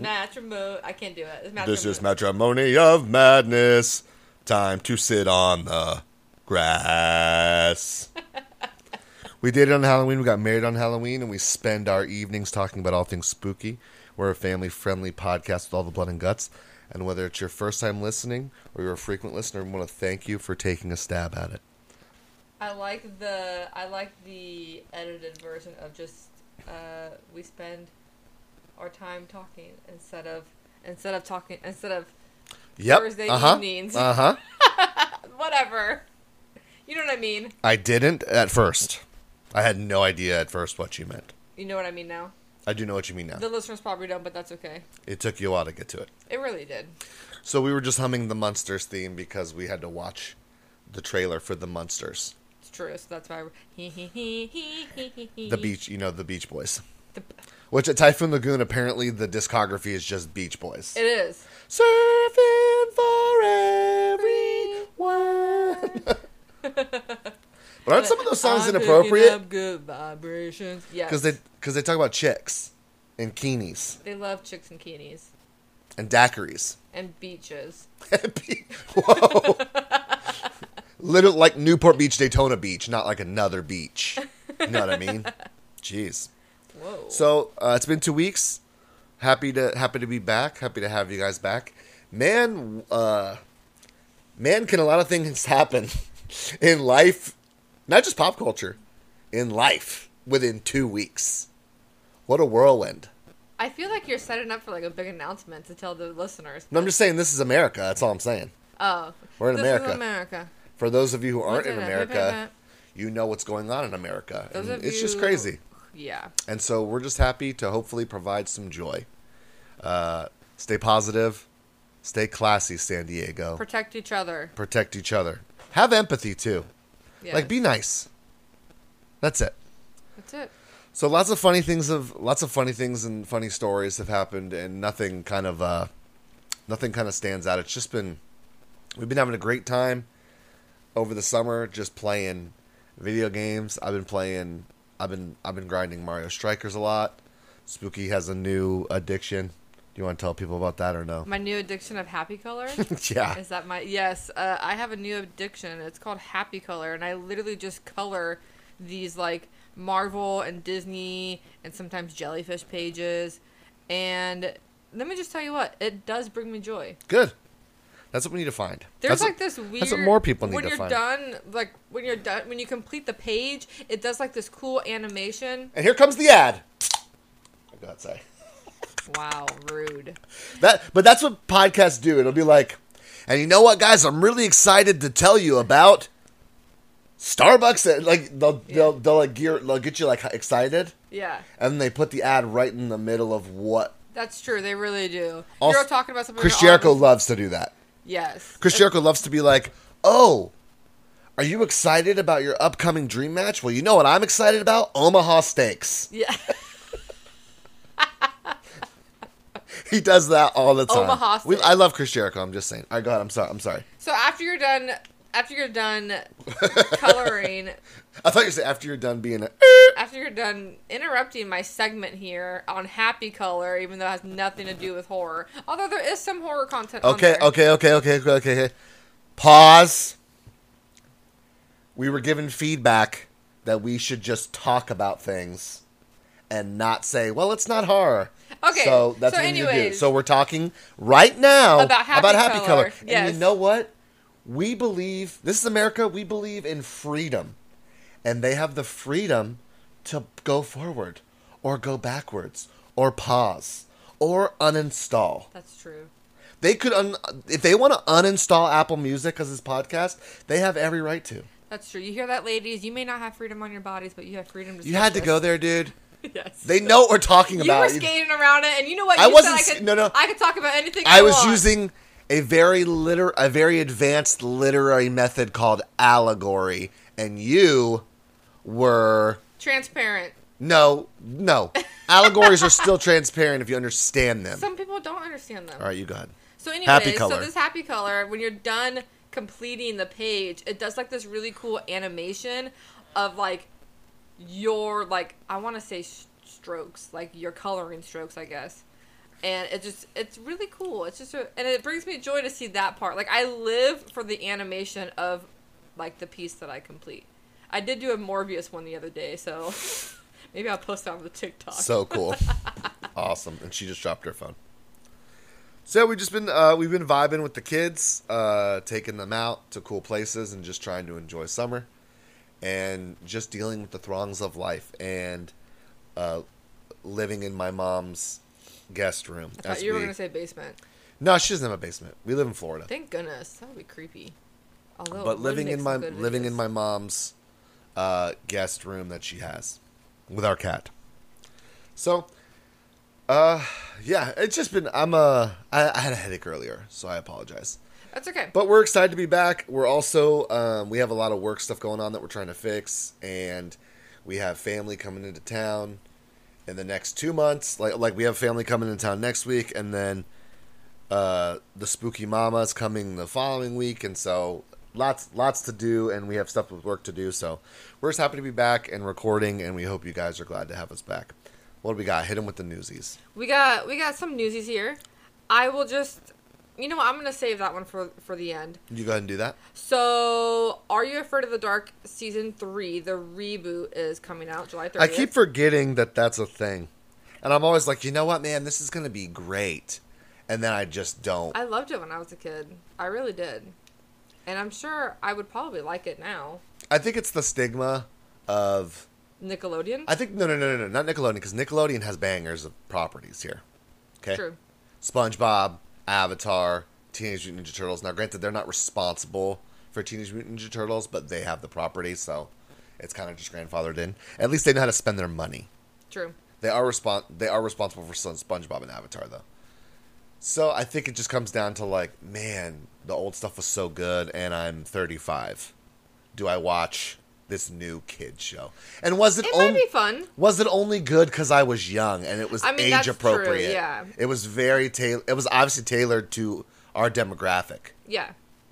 matrimony. I can't do it. This, is matrimony. matrimony of madness. Time to sit on the grass. we dated on Halloween. We got married on Halloween, and we spend our evenings talking about all things spooky. We're a family-friendly podcast with all the blood and guts. And whether it's your first time listening or you're a frequent listener, we want to thank you for taking a stab at it. I like the I like the edited version of just uh, we spend our time talking instead of instead of talking instead of Yep. Thursday uh-huh. evenings. Uh huh. whatever. You know what I mean? I didn't at first. I had no idea at first what you meant. You know what I mean now. I do know what you mean now. The listeners probably don't, but that's okay. It took you a while to get to it. It really did. So we were just humming the Munsters theme because we had to watch the trailer for the Munsters. It's true. So that's why we're he he he he he he he. The beach, you know, the Beach Boys. Which at Typhoon Lagoon, apparently the discography is just Beach Boys. It is. Surfing for everyone. but aren't some of those songs I'm inappropriate? good vibrations. Yes. Because they because they talk about chicks and keenies they love chicks and bikinis and daiquiris. and beaches. Whoa. Little like Newport Beach, Daytona Beach, not like another beach. You know what I mean? Jeez. Whoa. So uh, it's been two weeks. Happy to happy to be back. Happy to have you guys back. Man, uh, man, can a lot of things happen in life, not just pop culture, in life within two weeks. What a whirlwind! I feel like you're setting up for like a big announcement to tell the listeners. No, I'm just saying this is America. That's all I'm saying. Oh, We're in this America. Is America. For those of you who aren't in America, you know what's going on in America. It's just crazy. Yeah. And so we're just happy to hopefully provide some joy. Uh, stay positive, stay classy, San Diego. Protect each other. Protect each other. Have empathy too. Yes. Like be nice. That's it. That's it. So lots of funny things have lots of funny things and funny stories have happened, and nothing kind of uh, nothing kind of stands out. It's just been we've been having a great time over the summer, just playing video games. I've been playing. I've been I've been grinding Mario Strikers a lot. Spooky has a new addiction. Do you want to tell people about that or no? My new addiction of happy color. yeah. Is that my yes? Uh, I have a new addiction. It's called Happy Color, and I literally just color these like Marvel and Disney and sometimes jellyfish pages. And let me just tell you what, it does bring me joy. Good. That's what we need to find. There's That's like what- this weird. That's what more people need when to you're find. done, like when you're done, when you complete the page, it does like this cool animation. And here comes the ad. I gotta say. Wow, rude. That, but that's what podcasts do. It'll be like, and you know what, guys? I'm really excited to tell you about Starbucks. Like they'll they'll they'll like gear they'll get you like excited, Yeah, and they put the ad right in the middle of what. that's true. They really do. Also, you're talking about something. Chris Jericho loves to do that. Yes. Chris Jericho loves to be like, oh. Are you excited about your upcoming dream match? Well, you know what I'm excited about? Omaha Steaks. Yeah. He does that all the time. Omaha We, Steaks. I love Chris Jericho. I'm just saying. All right, go ahead. I'm sorry. I'm sorry. So after you're done, after you're done coloring, I thought you said after you're done being a. after you're done interrupting my segment here on Happy Color, even though it has nothing to do with horror, although there is some horror content. on Okay, okay, okay, okay, okay, okay. Pause. We were given feedback that we should just talk about things and not say, "Well, it's not horror." Okay, So that's so what we need to do. So we're talking right now About Happy Color, And yes. you know what? We believe this is America. We believe in freedom, and they have the freedom to go forward, or go backwards, or pause, or uninstall. That's true. They could, un- if they want to uninstall Apple Music as this podcast, they have every right to. That's true. You hear that, ladies? You may not have freedom on your bodies, but you have freedom to. You had to go there, dude. yes. They know what we're talking about. You about. were skating around it, and you know what? I You wasn't Said I could, no, no. I could talk about anything. I was want. using a very liter a very advanced literary method called allegory, and you were Transparent. no, no. Allegories are still transparent if you understand them. Some people don't understand them. All right, you go ahead. So anyway, Happy so this happy color, when you're done completing the page, it does like this really cool animation of like your like I want to say strokes, like your coloring strokes, I guess. And it just it's really cool. It's just a, and it brings me joy to see that part. Like I live for the animation of like the piece that I complete. I did do a Morbius one the other day, so maybe I'll post it on the TikTok. So cool. awesome. And she just dropped her phone. So we've just been uh, we've been vibing with the kids, uh, taking them out to cool places and just trying to enjoy summer and just dealing with the throngs of life and uh, living in my mom's guest room. I thought you were gonna say basement. No, she doesn't have a basement. We live in Florida. Thank goodness. That would be creepy. Although but living in my living in my mom's uh, guest room that she has with our cat. So, uh, yeah, it's just been. I'm uh, I, I had a headache earlier, so I apologize. That's okay. But we're excited to be back. We're also um, we have a lot of work stuff going on that we're trying to fix, and we have family coming into town in the next two months. Like like we have family coming in town next week, and then uh, the spooky mama is coming the following week, and so lots lots to do, and we have stuff with work to do. So we're just happy to be back and recording, and we hope you guys are glad to have us back. What do we got? Hit them with the newsies. we got we got some newsies here. I will just you know what, I'm gonna save that one for for the end. You go ahead and do that. So Are You Afraid of the Dark season three, the reboot is coming out July 30th. I keep forgetting that that's a thing. And I'm always like, you know what, man, this is going to be great. And then I just don't. I loved it when I was a kid. I really did. And I'm sure I would probably like it now. I think it's the stigma of. Nickelodeon? I think, no, no, no, no, no, not Nickelodeon, because Nickelodeon has bangers of properties here. Okay? True. SpongeBob, Avatar, Teenage Mutant Ninja Turtles. Now, granted, they're not responsible for Teenage Mutant Ninja Turtles, but they have the property, so it's kind of just grandfathered in. At least they know how to spend their money. True. They are respon- They are responsible for Sun- SpongeBob and Avatar, though. So I think it just comes down to like, man, the old stuff was so good, and I'm 35. Do I watch this new kid show? And was it, It only might be fun. was it only good because I was young and it was I mean, age that's true, appropriate? yeah. It was very tail. It was obviously tailored to our demographic. Yeah.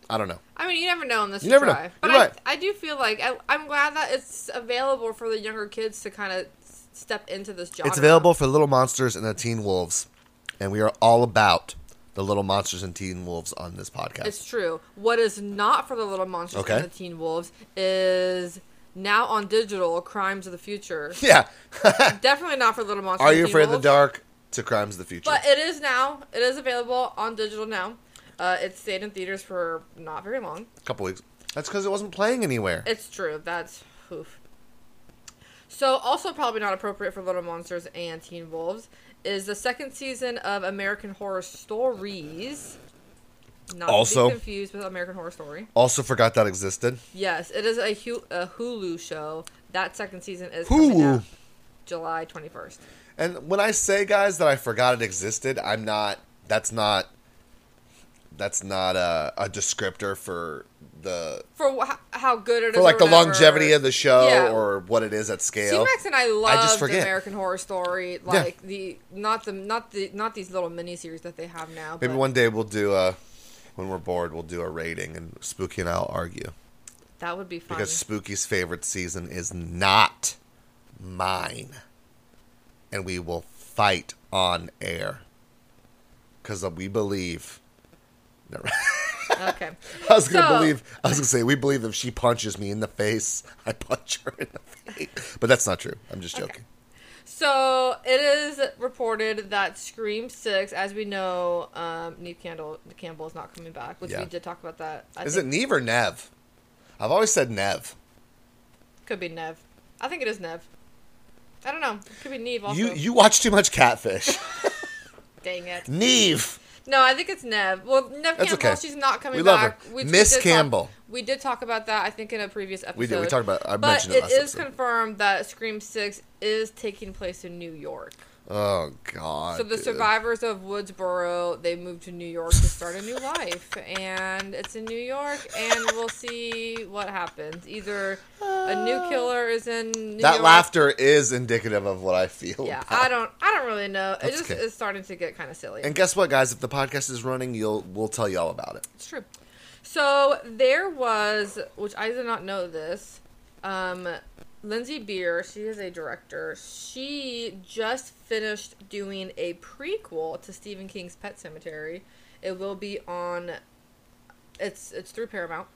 I don't know. I mean, you never know unless this. you, never know. But I, right. I do feel like I, I'm glad that it's available for the younger kids to kind of step into this genre. It's available for Little Monsters and the Teen Wolves, and we are all about the Little Monsters and Teen Wolves on this podcast. It's true. What is not for the little monsters Okay. and the teen wolves is now on digital Crimes of the Future. yeah. Definitely not for little monsters. are you afraid of the dark? To Crimes of the Future. But it is now. It is available on digital now. Uh, it stayed in theaters for not very long. A couple weeks. That's because it wasn't playing anywhere. It's true. That's oof. So, also probably not appropriate for Little Monsters and Teen Wolves is the second season of American Horror Stories. Not Also- to be confused with American Horror Story. also forgot that existed. Yes, it is a, Hu- a Hulu show. That second season is Hulu. July twenty first. And when I say, guys, that I forgot it existed, I'm not. That's not. That's not a, a descriptor for the For wh- how good it is, for like the whatever. longevity of the show Yeah. or what it is at scale. C-Max and I just forget. American Horror Story, like the not the not the not these little miniseries that they have now. Maybe one day we'll do a. When we're bored, we'll do a rating, and Spooky and I'll argue that would be fun. because Spooky's favorite season is not mine, and we will fight on air because we believe. Never. Okay, I was gonna So- believe. I was gonna say we believe if she punches me in the face, I punch her in the face. But that's not true. I'm just joking. so it is reported that Scream Six, as we know, um, Neve Campbell Campbell is not coming back, which Yeah. we did talk about that. I Is it think Neve or Nev? I've always said Nev. could be Nev. I think it is Nev. I don't know. It could be Neve also. You you watch too much Catfish. Dang it. Neve. No, I think it's Nev. Well, Nev That's Campbell, okay. she's not coming We love back. her. We- we Miss did talk- Campbell. We did talk about that, I think, in a previous episode. We did. We talked about. I But mentioned it it last is episode. confirmed that Scream Six is taking place in New York. Oh God. So the dude. survivors of Woodsboro, they moved to New York to start a new life, and it's in New York, and we'll see what happens. Either a new killer is in New That York. laughter is indicative of what I feel. Yeah, about I don't, I don't really know. It just okay. is starting to get kind of silly. And guess what, guys? If the podcast is running, you'll we'll tell you all about it. It's true. So there was, which I did not know this. Um, Lindsey Beer, she is a director. She just finished doing a prequel to Stephen King's Pet Sematary. It will be on. It's it's through Paramount.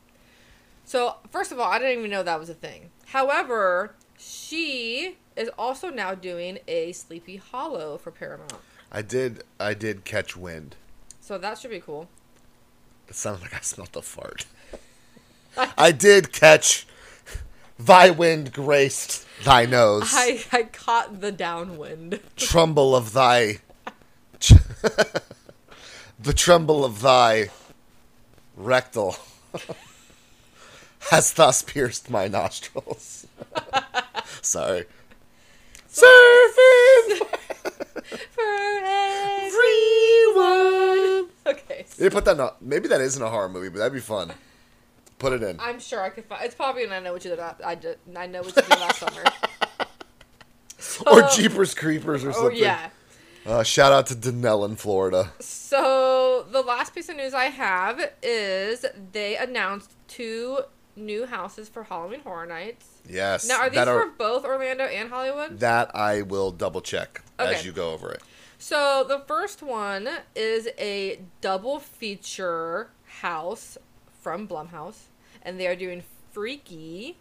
So first of all, I didn't even know that was a thing. However, she is also now doing a Sleepy Hollow for Paramount. I did. I did catch wind. So that should be cool. It sounded like I smelled a fart. I did catch thy wind graced thy nose. I, I caught the downwind. Trumble of thy. the tremble of thy rectal has thus pierced my nostrils. Sorry. Surfing For everyone. Okay. Yeah, put that. In, maybe that isn't a horror movie, but that'd be fun. Put it in. I'm sure I could find. It's probably and I know what you did. la- I did. I know what you did last summer. or So- Jeepers Creepers or something. Oh something. yeah. Uh, shout out to Danelle in Florida. So the last piece of news I have is they announced two new houses for Halloween Horror Nights. Yes. Now, are these that for both Orlando and Hollywood? that I will double check as you go over it. So the first one is a double feature house from Blumhouse, and they are doing Freaky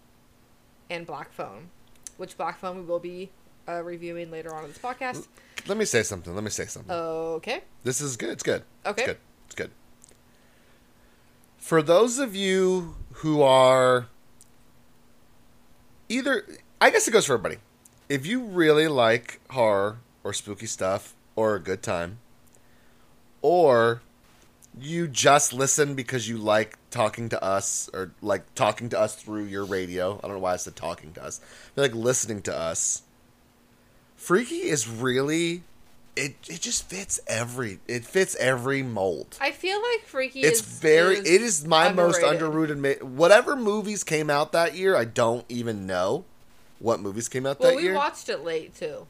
and Black Phone, which Black Phone we will be uh, reviewing later on in this podcast. Let me say something. Let me say something. Okay. This is good. It's good. Okay. It's good. It's good. For those of you who are either, I guess it goes for everybody. If you really like horror or spooky stuff or a good time, or you just listen because you like talking to us or like talking to us through your radio. I don't know why I said talking to us. You like listening to us. Freaky is really it it just fits every it fits every mold. I feel like Freaky It's is very is it is my most underrated. underrated ma- whatever movies came out that year, I don't even know what movies came out Well, that we year. We watched it late too.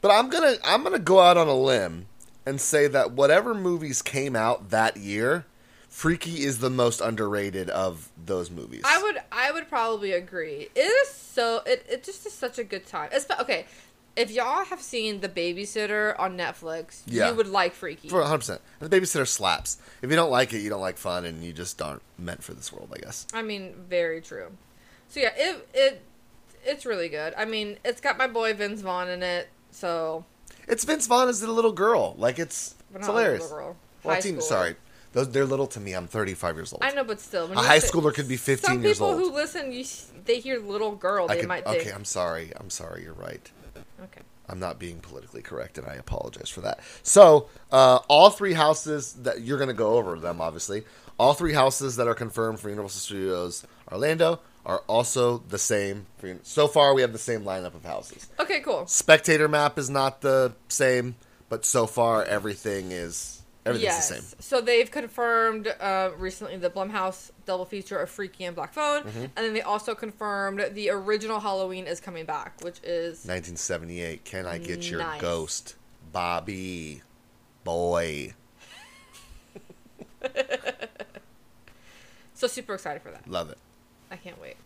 But I'm gonna I'm gonna go out on a limb and say that whatever movies came out that year, Freaky is the most underrated of those movies. I would I would probably agree. It is so it, it just is such a good time. It's, okay, if y'all have seen The Babysitter on Netflix, Yeah. you would like Freaky. for 100. percent The Babysitter slaps. If you don't like it, you don't like fun, and you just aren't meant for this world. I guess. I mean, very true. So yeah, it it it's really good. I mean, it's got my boy Vince Vaughn in it, so It's Vince Vaughn as the little girl. Like it's it's not like a hilarious. little girl. Well, High teen, schooler. sorry, those they're little to me. I'm 35 years old. I know, but still, when A high say- schooler could be 15 some years people who listen, you they hear little girl, I they could, might okay, think. I'm sorry. I'm sorry. You're right. Okay. I'm not being politically correct, and I apologize for that. So, uh, all three houses that you're going to go over them, obviously. All three houses that are confirmed for Universal Studios Orlando are also the same. So far, we have the same lineup of houses. Okay, cool. Spectator map is not the same, but so far everything is everything's yes. the same. So they've confirmed uh, recently the Blumhouse double feature of Freaky and Black Phone, Mm-hmm. and then they also confirmed the original Halloween is coming back, which is 1978. Can I get your Nice. ghost, Bobby, boy? so super excited for that. Love it. I can't wait.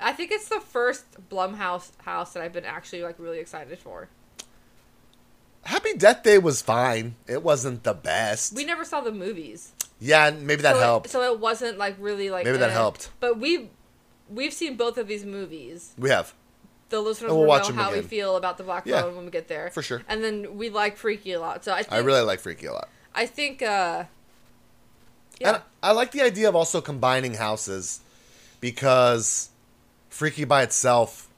I think it's the first Blumhouse house that I've been actually like really excited for. Happy Death Day was fine. It wasn't the best. We never saw the movies. yeah, maybe that so helped. It, so it wasn't like really like Maybe that eh. helped. But we we've seen both of these movies. we have The listeners And we'll will watch know how we feel about the Black Yeah. Phone when we get there. For sure. And then we like Freaky a lot. So I think I really like Freaky a lot. I think uh And yeah. I like the idea of also combining houses because Freaky by itself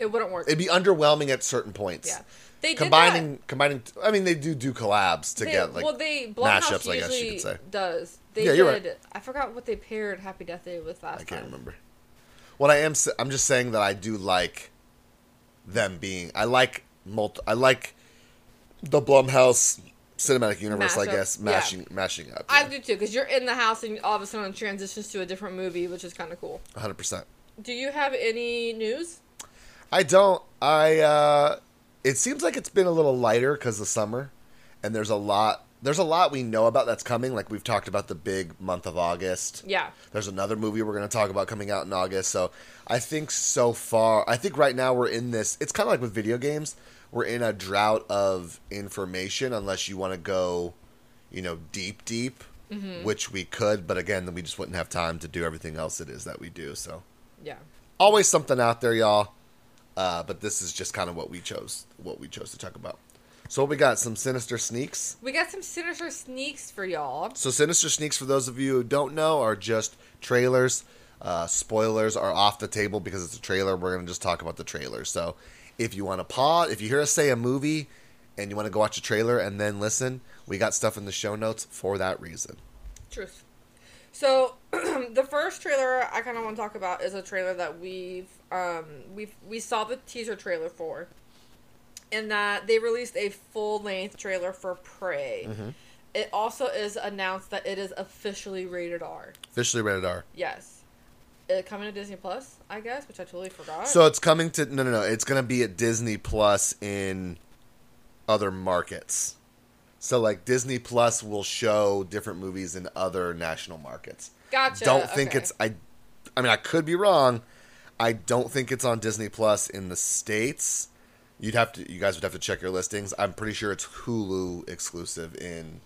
It wouldn't work. it'd be underwhelming at certain points. Yeah. They did combining combining. I mean, they do do collabs together. They, like well, they mashups, I guess you could say. does. They Yeah, did. you're right. I forgot what they paired Happy Death Day with last I can't time. remember. What I am, I'm just saying that I do like them being. I like multi. I like the Blumhouse cinematic universe. I Mashup, guess mashing mashing up. I do too, because you're in the house and all of a sudden it transitions to a different movie, which is kind of cool. hundred percent. Do you have any news? I don't. I. uh It seems like it's been a little lighter because of summer, and there's a lot. There's a lot we know about that's coming. Like we've talked about the big month of August. Yeah. There's another movie we're going to talk about coming out in August. So I think so far, I think right now we're in this. It's kind of like with video games. We're in a drought of information unless you want to go, you know, deep, deep, which we could. But again, then we just wouldn't have time to do everything else it is that we do. So Yeah. always something out there, y'all. Uh, but this is just kind of what we chose, what we chose to talk about. So we got some sinister sneaks. We got some sinister sneaks for y'all. So Sinister Sneaks, for those of you who don't know, are just trailers. Uh, spoilers are off the table because it's a trailer. We're going to just talk about the trailer. So if you want to pause, if you hear us say a movie and you want to go watch a trailer and then listen, we got stuff in the show notes for that reason. Truth. So the first trailer I kind of want to talk about is a trailer that we've um we we saw the teaser trailer for, and that they released a full length trailer for Prey. It also is announced that it is officially rated R. Officially rated R. Yes. It coming to Disney Plus, I guess, which I totally forgot. So it's coming to no no no. It's going to be at Disney Plus in other markets. So like Disney Plus will show different movies in other national markets. gotcha. don't think okay. it's I I mean I could be wrong. I don't think it's on Disney Plus in the states. You'd have to you guys would have to check your listings. I'm pretty sure it's Hulu exclusive in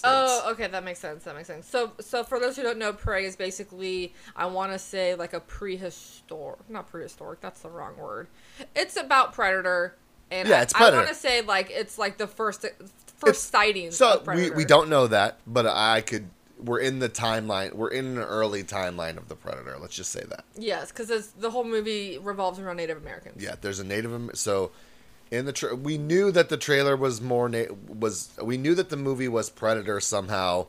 the oh, states. Oh, okay, that makes sense. That makes sense. So, so for those who don't know, prey is basically I want to say like a prehistoric, not prehistoric. That's the wrong word. It's about predator, and Yeah, I- it's I, Predator. want to say like it's like the first first It's- sightings. So we, we don't know that, but I could we're in the timeline. We're in an early timeline of the Predator. Let's just say that. Yes, because the whole movie revolves around Native Americans. Yeah, there's a Native so in the tra- we knew that the trailer was more na- was we knew that the movie was Predator somehow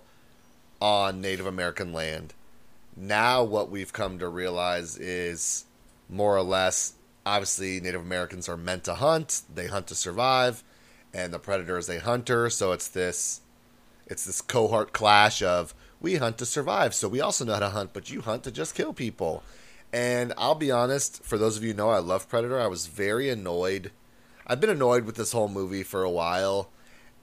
on Native American land. Now what we've come to realize is more or less obviously Native Americans are meant to hunt, they hunt to survive, and the predator is a hunter, so it's this it's this cohort clash of we hunt to survive, so we also know how to hunt, but you hunt to just kill people. And I'll be honest, for those of you know I love Predator, I was very annoyed. I've been annoyed with this whole movie for a while,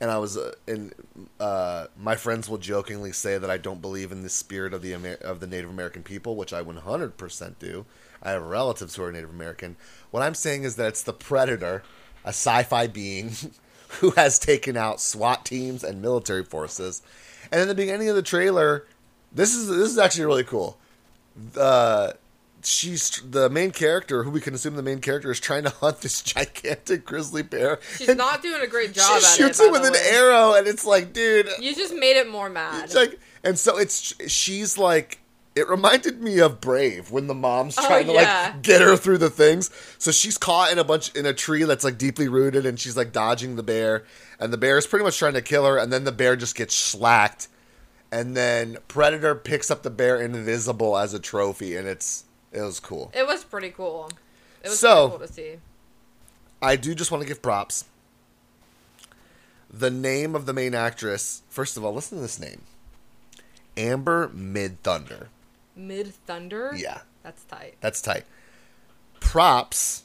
and I was uh, and uh, my friends will jokingly say that I don't believe in the spirit of the Amer- of the Native American people, which I 100% do. I have relatives who are Native American. What I'm saying is that it's the Predator, a sci-fi being who has taken out SWAT teams and military forces. And in the beginning of the trailer, this is this is actually really cool. Uh, she's the main character, who we can assume the main character is trying to hunt this gigantic grizzly bear. She's not doing a great job she at shoots it. it with an arrow, and it's like, dude, You just made it more mad. it's like, and so it's she's like. It reminded me of Brave when the mom's Oh, trying to like get her through the things. So she's caught in a bunch in a tree that's like deeply rooted, and she's like dodging the bear, and the bear is pretty much trying to kill her, and then the bear just gets slacked, and then Predator picks up the bear invisible as a trophy, and it's it was cool. it was pretty cool. It was So- cool to see. I do just want to give props. The name of the main actress, first of all, listen to this name. Amber Midthunder. Mid Thunder. Yeah, That's tight. that's tight. Props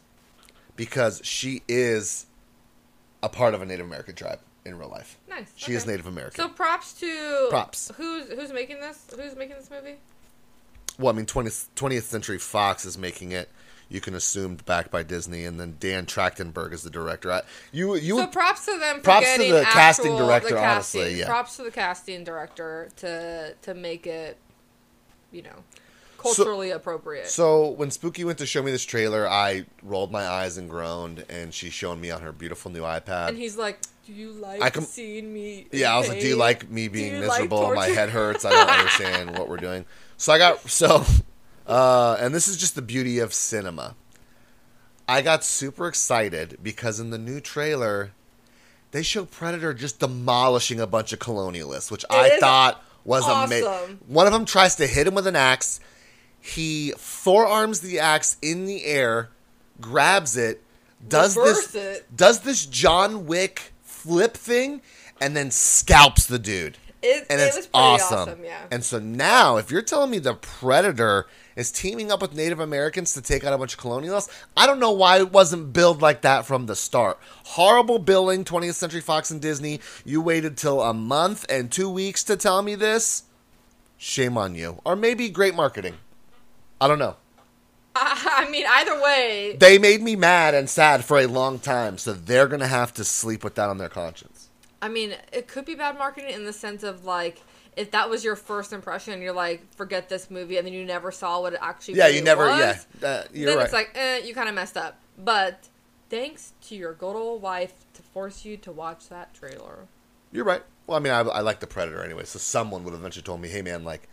because she is a part of a Native American tribe in real life. Nice. She is. Native American. So props to Props. Who's who's making this? Who's making this movie? Well, I mean, 20th, 20th Century Fox is making it. You can assume backed by Disney, and then Dan Trachtenberg is the director. I, you you so props to them. For props to the casting director, the honestly, yeah. Props to the casting director to to make it, you know, culturally appropriate. So when Spooky went to show me this trailer, I rolled my eyes and groaned, and she's showing me on her beautiful new iPad. and he's like, "Do you like I com- seeing me?" yeah, I was like, "Do you like me being you like miserable? my head hurts. I don't understand what we're doing." So I got so, uh, and this is just the beauty of cinema. I got super excited because in the new trailer, they show Predator just demolishing a bunch of colonialists, which I thought was amazing. One of them tries to hit him with an axe. He forearms the axe in the air, grabs it, does Reverse this it. does this John Wick flip thing, and then scalps the dude It, and it it's was pretty awesome. awesome. Yeah. And so now, if you're telling me the Predator is teaming up with Native Americans to take out a bunch of colonialists, I don't know why it wasn't billed like that from the start. Horrible billing, 20th Century Fox and Disney. You waited till a month and two weeks to tell me this. Shame on you. Or maybe great marketing. I don't know. I, I mean, either way, They made me mad and sad for a long time, so they're going to have to sleep with that on their conscience. I mean, it could be bad marketing in the sense of like, if that was your first impression, you're like, forget this movie, and then you never saw what it actually. Was. Yeah, really you never. was, Yeah, uh, you're then right. it's like, eh, you kind of messed up. But thanks to your good old wife to force you to watch that trailer. You're right. Well, I mean, I, I like the Predator anyway, so someone would have eventually told me, "Hey, man, like,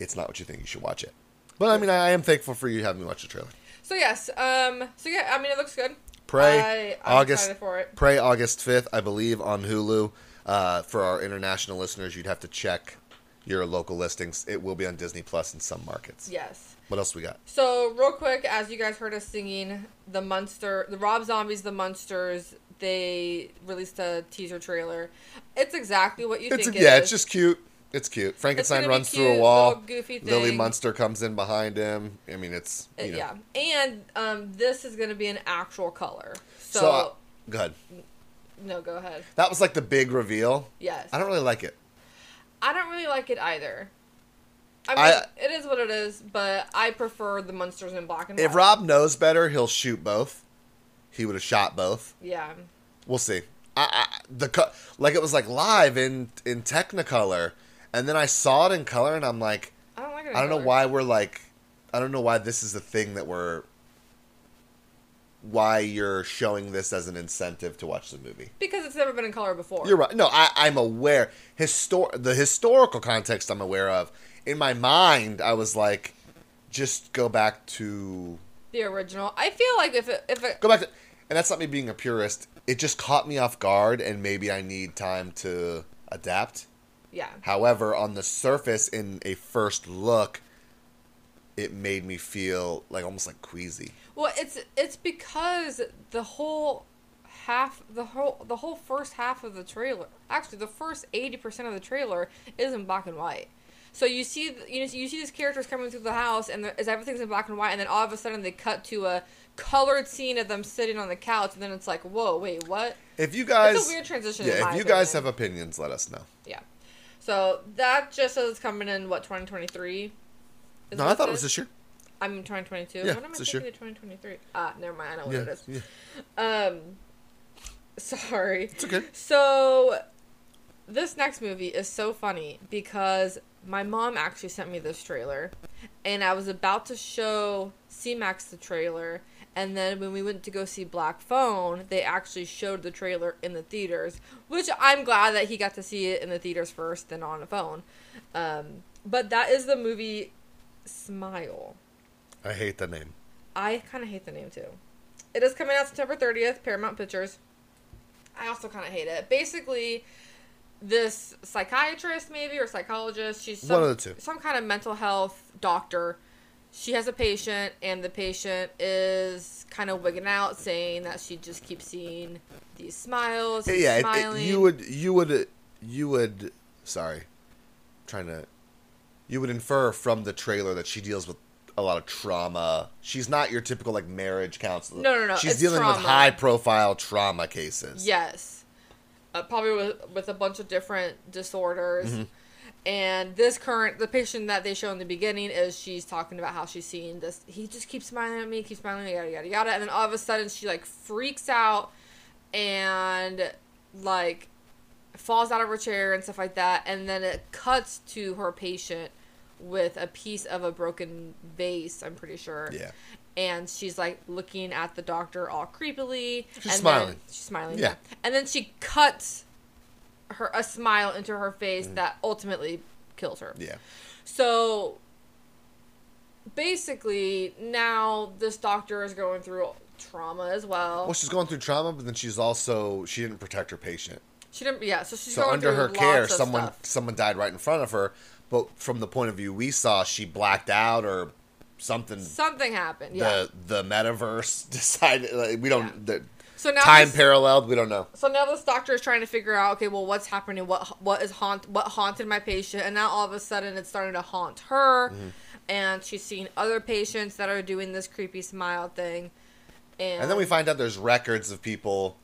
it's not what you think. You should watch it." But I mean, I, I am thankful for you having me watch the trailer. So yes, um, so yeah, I mean, it looks good. Prey I, August. Prey August fifth, I believe, on Hulu. Uh, for our international listeners, you'd have to check your local listings. It will be on Disney Plus in some markets. Yes. What else we got? So real quick, as you guys heard us singing, the Munster, the Rob Zombies, the Munsters, they released a teaser trailer. It's exactly what you It's think. it yeah, is. it's just cute. It's cute. Frankenstein runs through a wall. Lily. Munster comes in behind him. I mean, it's Uh, you know. yeah, and um, this is going to be an actual color. So, So, uh, go ahead. no, go ahead. That was like the big reveal. Yes, I don't really like it. I don't really like it either. I mean, I- it is what it is, but I prefer the Munsters in black and white. If Rob knows better, he'll shoot both. He would have shot both. yeah, We'll see. I, I the like it was like live in in Technicolor, and then I saw it in color, and I'm like, I don't like it. I don't know why we're like, I don't know why this is the thing that we're, why you're showing this as an incentive to watch the movie. because it's never been in color before. You're right. No, I, I'm aware. Histor- the historical context I'm aware of. In my mind, I was like, just go back to the original. I feel like if it, if it, go back to, and that's not me being a purist. It just caught me off guard, and maybe I need time to adapt. Yeah, However, on the surface, in a first look, it made me feel like almost like queasy. Well, it's it's because the whole half the whole the whole first half of the trailer, actually the first 80% of the trailer is in black and white. So you see you know, you see these characters coming through the house and there, everything's in black and white and then all of a sudden they cut to a colored scene of them sitting on the couch and then it's like, "Whoa, wait, what?" If you guys, it's a weird transition. yeah, if you guys have opinions, let us know. yeah. So that just says it's coming in what 2023. Is No, I thought it was this year. I'm in 2022. Yeah, what am I this thinking year. of 2023? Ah, never mind. I know what Yeah, it is. yeah, Um, sorry. it's okay. So, this next movie is so funny because my mom actually sent me this trailer, and I was about to show C-Max the trailer, and then when we went to go see Black Phone, they actually showed the trailer in the theaters, which I'm glad that he got to see it in the theaters first, then on a phone. Um, but that is the movie Smile. I hate the name. I kind of hate the name too. It is coming out September 30th, Paramount Pictures. I also kind of hate it. Basically, this psychiatrist, maybe, or psychologist, she's some, One of the two. some kind of mental health doctor. She has a patient, and the patient is kind of wigging out, saying that she just keeps seeing these smiles. Yeah, it- it- you would, you would, you would. Sorry, trying to. You would infer from the trailer that she deals with a lot of trauma. She's not your typical like marriage counselor. No, no, no, She's dealing with high profile trauma cases. Yes. Uh, probably with, with a bunch of different disorders. Mm-hmm. And this current, the patient that they show in the beginning is she's talking about how she's seeing this. He just keeps smiling at me, keeps smiling, at me, yada, yada, yada. And then all of a sudden she like freaks out and like falls out of her chair and stuff like that. And then it cuts to her patient with a piece of a broken vase, I'm pretty sure Yeah. and she's like looking at the doctor all creepily. She's and smiling. Then, she's smiling. Yeah. And then she cuts her a smile into her face that ultimately kills her. Mm. Yeah. So basically, now this doctor is going through trauma as well. Well, she's going through trauma, but then she's also she didn't protect her patient. she didn't. Yeah, so she's So under her care, someone stuff. someone died right in front of her. But from the point of view we saw, she blacked out or something. something happened. Yeah. The the metaverse decided like, we don't the so now time this- paralleled. We don't know. So now this doctor is trying to figure out, okay, well, what's happening? What what is haunt? What haunted my patient? And now all of a sudden, it's starting to haunt her, Mm-hmm. and she's seeing other patients that are doing this creepy smile thing. And, And then we find out there's records of people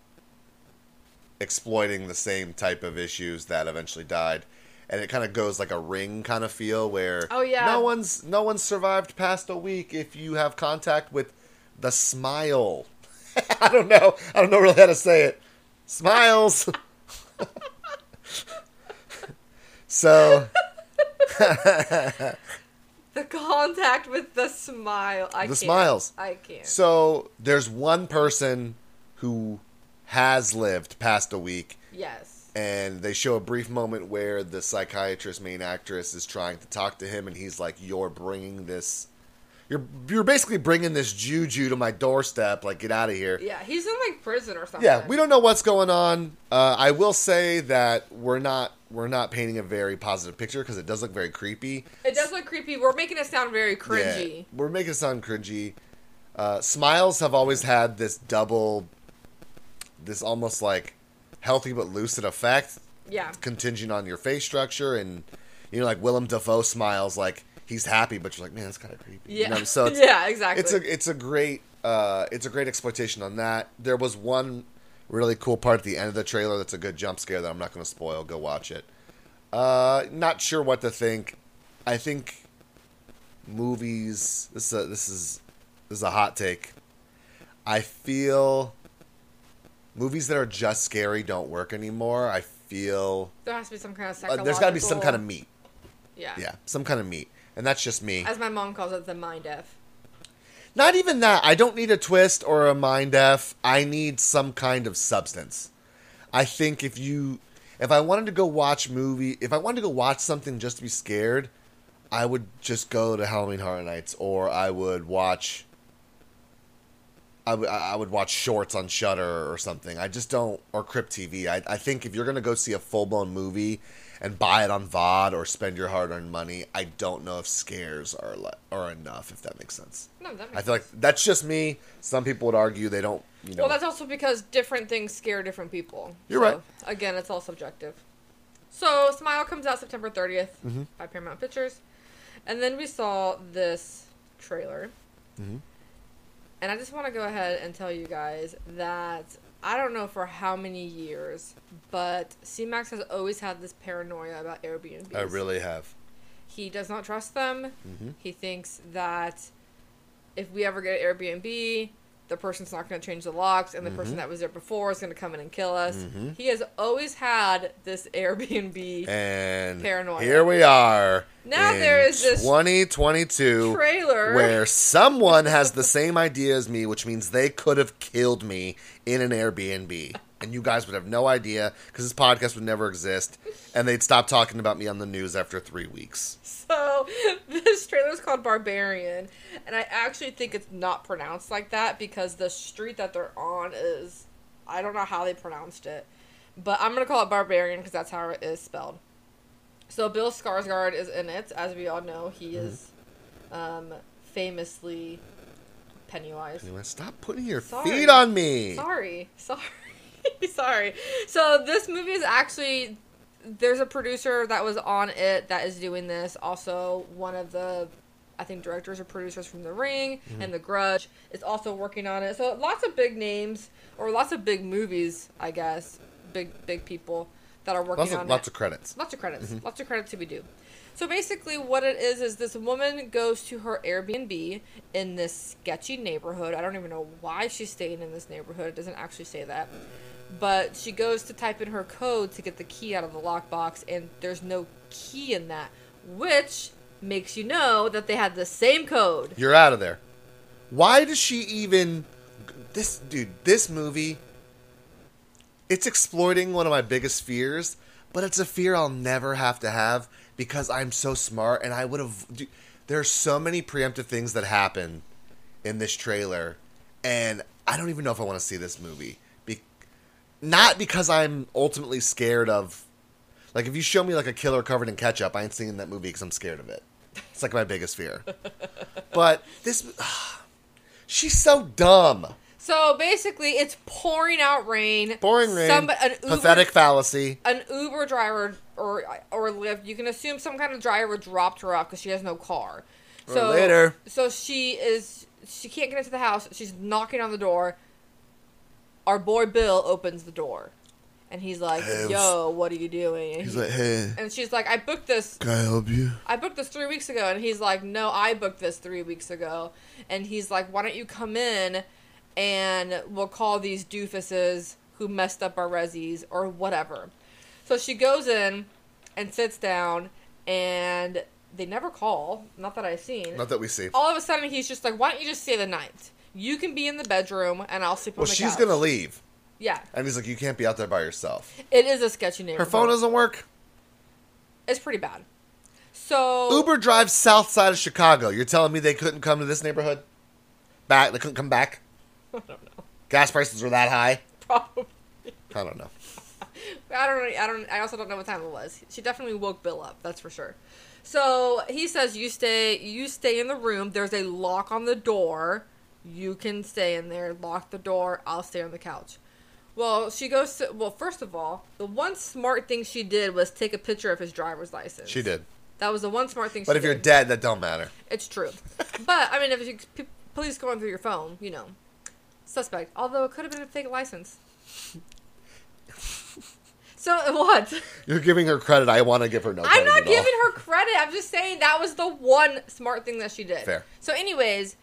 exploiting the same type of issues that eventually died. And it kind of goes like a ring kind of feel where Oh, yeah. no one's no one's survived past a week if you have contact with the smile. I don't know. I don't know really how to say it. Smiles. so the contact with the smile. I The can't. smiles. I can't. so there's one person who has lived past a week yes. and they show a brief moment where the psychiatrist main actress is trying to talk to him and he's like you're bringing this you're you're basically bringing this juju to my doorstep like get out of here Yeah, he's in like prison or something. yeah we don't know what's going on uh, i will say that we're not we're not painting a very positive picture because it does look very creepy It does look creepy. We're making it sound very Yeah, cringy. we're making it sound cringy uh, smiles have always had this double this almost like healthy but lucid effect Yeah. contingent on your face structure and you know like Willem Dafoe smiles like he's happy but you're like man that's kind of creepy Yeah. you know? so yeah, exactly. it's a it's a great uh it's a great exploitation on that there was one really cool part at the end of the trailer that's a good jump scare that I'm not going to spoil go watch it uh not sure what to think I think movies this is a, this is this is a hot take I feel movies that are just scary don't work anymore I feel there has to be some kind of uh, there's got to be some kind of meat. yeah. Yeah, some kind of meat. And that's just me. As my mom calls it, the mind f. Not even that. I don't need a twist or a mind F. I need some kind of substance. I think if you if I wanted to go watch movie, if I wanted to go watch something just to be scared, I would just go to Halloween Horror Nights or I would watch I would I would watch shorts on Shudder or something. I just don't or Crypt TV. I I think if you're gonna go see a full blown movie and buy it on VOD or spend your hard earned money, I don't know if scares are le- are enough. If that makes sense. No, that makes I feel like that's just me. Some people would argue they don't. You know, Well, that's also because different things scare different people. You're So, right. Again, it's all subjective. So, Smile comes out September 30th Mm-hmm. by Paramount Pictures. And then we saw this trailer. Mhm. And I just want to go ahead and tell you guys that I don't know for how many years, but CMAX has always had this paranoia about Airbnb. I really have. He does not trust them. Mhm. He thinks that if we ever get an Airbnb, the person's not going to change the locks, and the Mm-hmm. person that was there before is going to come in and kill us. He has always had this Airbnb And Paranoia. here we are. Now there is this 2022 trailer. where someone has the same idea as me, which means they could have killed me in an Airbnb. And you guys would have no idea because this podcast would never exist. And they'd stop talking about me on the news after three weeks. So this trailer is called Barbarian, and I actually think it's not pronounced like that because the street that they're on is I don't know how they pronounced it, but I'm gonna call it Barbarian because that's how it is spelled. So Bill Skarsgård is in it, as we all know. He is um, famously Pennywise. Stop putting your Sorry. feet on me. Sorry, sorry, sorry. So this movie is actually there's a producer that was on it that is doing this. Also, one of the I think directors or producers from The Ring Mm-hmm. and The Grudge is also working on it. So lots of big names or lots of big movies, I guess, big big people that are working Lots on of, it. lots of credits. Lots of credits. Mm-hmm. Lots of credits to be due. So basically, what it is is this woman goes to her Airbnb in this sketchy neighborhood. I don't even know why she's staying in this neighborhood. It doesn't actually say that. But she goes to type in her code to get the key out of the lockbox, and there's no key in that, which makes you know that they had the same code. You're out of there. Why does she even this dude, this movie it's exploiting one of my biggest fears, but it's a fear I'll never have to have because I'm so smart and I would have there are so many preemptive things that happen in this trailer and I don't even know if I want to see this movie. Not because I'm ultimately scared of. Like, if you show me like a killer covered in ketchup, I ain't seeing that movie because I'm scared of it. It's like my biggest fear. but this, she's so dumb. So basically, it's pouring out rain. Pouring rain. Some, an Uber, pathetic fallacy. An Uber driver or or Lyft. You can assume some kind of driver dropped her off because she has no car. Or So later. So she is. She can't get into the house. She's knocking on the door. Our boy Bill opens the door, and he's like, Hey, "Yo, what are you doing?" And, He's he- like, hey, and she's like, "I booked this can I help you? I booked this three weeks ago. And he's like, no, I booked this three weeks ago. And he's like, why don't you come in and we'll call these doofuses who messed up our resis or whatever. So she goes in and sits down and they never call. Not that I've seen. Not that we see. All of a sudden, he's just like, why don't you just stay the night? You can be in the bedroom and I'll sleep Well, on the she's couch. gonna leave, Yeah. and he's like, you can't be out there by yourself. It is a sketchy neighborhood. Her phone doesn't work. It's pretty bad. So. Uber drives south side of Chicago. You're telling me they couldn't come to this neighborhood? Back? They couldn't come back? I don't know. Gas prices were that high? Probably. I don't know. I don't know. I don't. I also don't know what time it was. She definitely woke Bill up. That's for sure. So he says, "You stay. You stay in the room. There's a lock on the door. You can stay in there. Lock the door. I'll stay on the couch." Well, she goes to. Well, first of all, the one smart thing she did was take a picture of his driver's license. She did. That was the one smart thing. But if you're dead, that don't matter. it's true. but I mean, if you p- police going through your phone, you know, suspect. Although it could have been a fake license. So what? You're giving her credit. I want to give her no I'm not at all. giving her credit. I'm just saying that was the one smart thing that she did. Fair. So, anyways,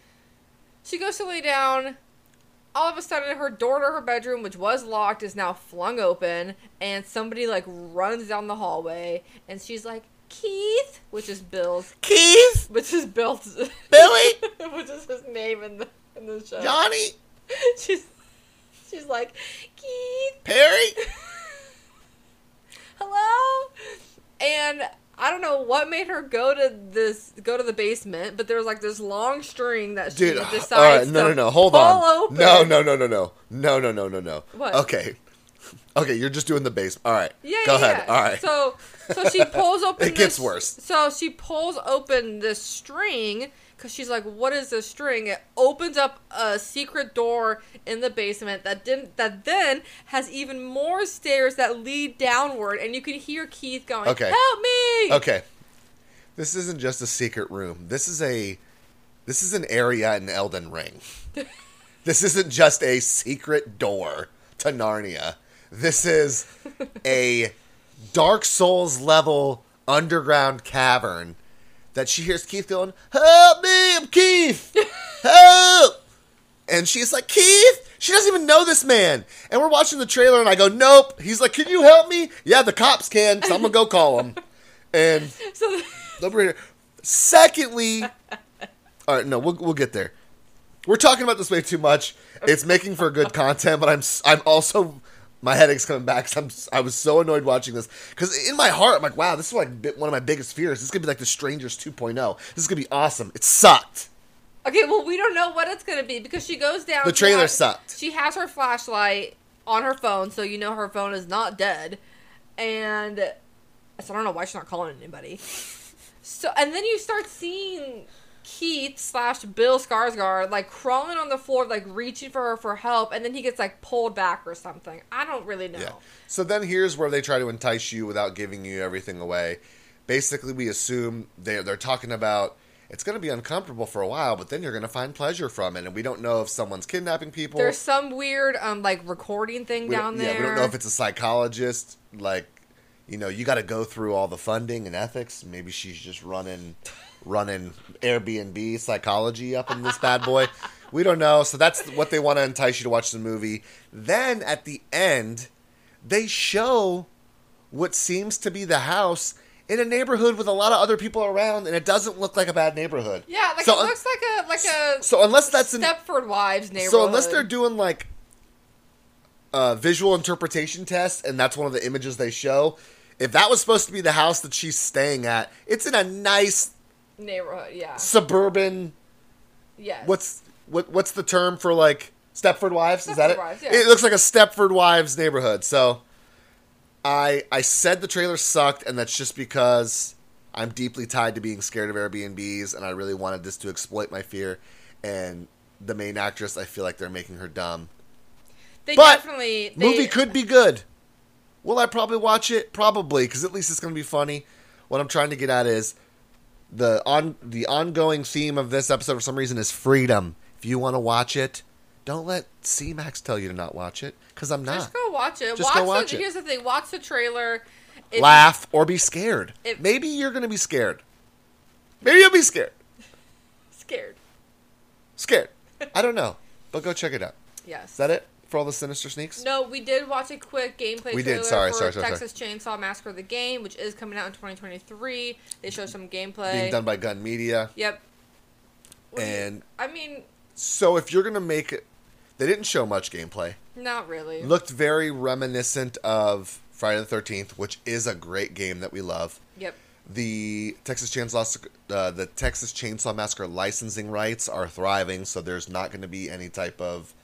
she goes to lay down. All of a sudden, her door to her bedroom, which was locked, is now flung open, and somebody like runs down the hallway, and she's like, "Keith," which is Bill's, Keith, which is Bill's, Billy, which is his name in the in the show. Johnny, She's she's like, "Keith." Perry. hello and i don't know what made her go to this go to the basement but there was like this long string that she Dude, decides all right, no, to no, no, hold on. open. No, no, no, no, no, no, no, no, no, no. What? Okay, okay, you're just doing the base. All right, yeah go yeah, ahead. yeah. All right. so so she pulls open this. It gets this- worse. so she pulls open this string because she's like what is this string it opens up a secret door in the basement that didn't that then has even more stairs that lead downward and you can hear keith going Okay. help me Okay. This isn't just a secret room. This is a this is an area in Elden Ring. this isn't just a secret door to Narnia. This is a Dark Souls level underground cavern that she hears Keith going, "Help me, I'm Keith. Help!" And she's like, "Keith." She doesn't even know this man. And we're watching the trailer, and I go, "Nope." He's like, "Can you help me?" Yeah, the cops can. So I'm gonna go call them. And so Liberator. Secondly, all right, no, we'll we'll get there. We're talking about this way too much. It's making for good content, but I'm I'm also my headache's coming back. 'cause I'm s- I was so annoyed watching this because in my heart I'm like, wow, this is like one of my biggest fears. This is gonna be like the Strangers 2.0. This is gonna be awesome. It sucked. Okay, well, we don't know what it's gonna be because she goes down. The trailer has- sucked. She has her flashlight on her phone, so you know her phone is not dead, and so I don't know why she's not calling anybody. So, and then you start seeing Keith slash Bill Skarsgård like crawling on the floor, like reaching for her for help, and then he gets like pulled back or something. I don't really know. Yeah. So then here's where they try to entice you without giving you everything away. Basically, we assume they're they're talking about it's going to be uncomfortable for a while, but then you're going to find pleasure from it, and we don't know if someone's kidnapping people. There's some weird um like recording thing We down there. Yeah, we don't know if it's a psychologist. Like, you know, you got to go through all the funding and ethics. Maybe she's just running, running Airbnb psychology up in this bad boy. We don't know. So that's what they want to entice you to watch the movie. Then at the end, they show what seems to be the house in a neighborhood with a lot of other people around, and it doesn't look like a bad neighborhood. yeah, like So it looks like a like a So unless that's an Stepford Wives neighborhood. so unless they're doing like a visual interpretation test, and that's one of the images they show, if that was supposed to be the house that she's staying at, it's in a nice neighborhood, yeah, suburban. yes. What's what? What's the term for like Stepford Wives, is that it? Wives, yeah. It looks like a Stepford Wives neighborhood. So, I I said the trailer sucked, and that's just because I'm deeply tied to being scared of Airbnbs, and I really wanted this to exploit my fear. And the main actress, I feel like they're making her dumb. They But definitely they, Movie could be good. Will I probably watch it? Probably, because at least it's going to be funny. What I'm trying to get at is the on the ongoing theme of this episode for some reason is freedom. If you want to watch it, don't let C-Max tell you to not watch it, because I'm not. Just go watch it. Just watch go watch the, it. Here's the thing: watch the trailer. If Laugh or be scared. If- Maybe you're going to be scared. Maybe you'll be scared. scared. Scared. I don't know, but go check it out. Yes. Is that it for all the sinister sneaks? No, we did watch a quick gameplay We did, trailer sorry, for sorry, sorry, Texas Chainsaw Massacre the game, which is coming out in 2023. They showed some gameplay. Being done by Gun Media. Yep. And I mean, so if you're going to make it, they didn't show much gameplay. not really. looked very reminiscent of Friday the Thirteenth, which is a great game that we love. Yep. The Texas Chainsaw uh, the Texas Chainsaw Massacre licensing rights are thriving, so there's not going to be any type of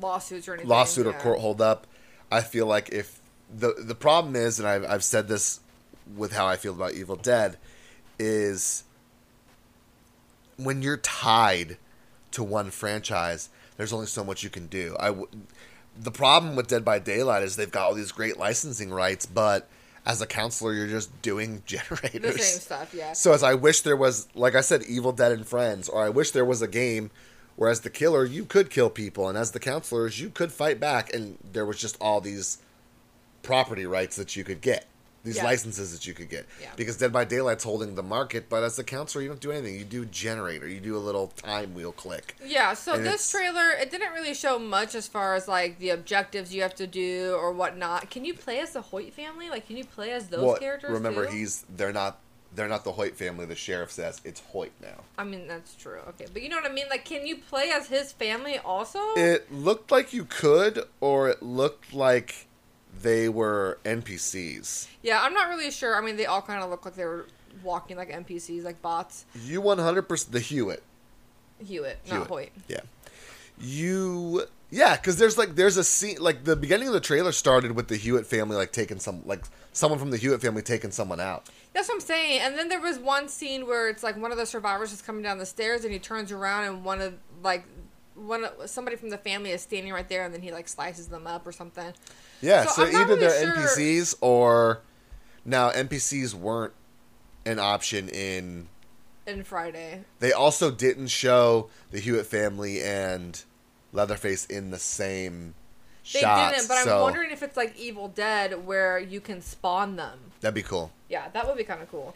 Lawsuits or anything. lawsuit or yeah. court holdup. I feel like if the the problem is, and I've I've said this with how I feel about Evil Dead, is when you're tied to one franchise, there's only so much you can do. I w- the problem with Dead by Daylight is they've got all these great licensing rights, but as a counselor, you're just doing generators. The same stuff, yeah. So as I wish there was, like I said, Evil Dead and Friends, or I wish there was a game where as the killer you could kill people, and as the counselors you could fight back, and there was just all these property rights that you could get, these Yeah. licenses that you could get. Yeah. Because Dead by Daylight's holding the market, but as the counselor you don't do anything. You do generator, you do a little time wheel click. Yeah, so And this trailer it didn't really show much as far as like the objectives you have to do or whatnot. Can you play as the Hoyt family? Like, can you play as those well, characters? remember too? he's they're not they're not the Hoyt family. The sheriff says it's Hoyt now. I mean, that's true. Okay, but you know what I mean? Like, can you play as his family also? It looked like you could, or it looked like they were NPCs. yeah, I'm not really sure. I mean, they all kind of look like they were walking like NPCs, like bots. You 100% the Hewitt. Hewitt, not Hewitt. Hoyt. Yeah. You yeah, cuz there's like there's a scene like the beginning of the trailer started with the Hewitt family like taking some like someone from the Hewitt family taking someone out. That's what I'm saying. And then there was one scene where it's like one of the survivors is coming down the stairs and he turns around and one of like one of, somebody from the family is standing right there and then he like slices them up or something. Yeah, So so, either really they're sure- NPCs or now NPCs weren't an option in In Friday, they also didn't show the Hewitt family and Leatherface in the same they shots. didn't. But I'm wondering if it's like Evil Dead where you can spawn them. that'd be cool. Yeah, that would be kind of cool.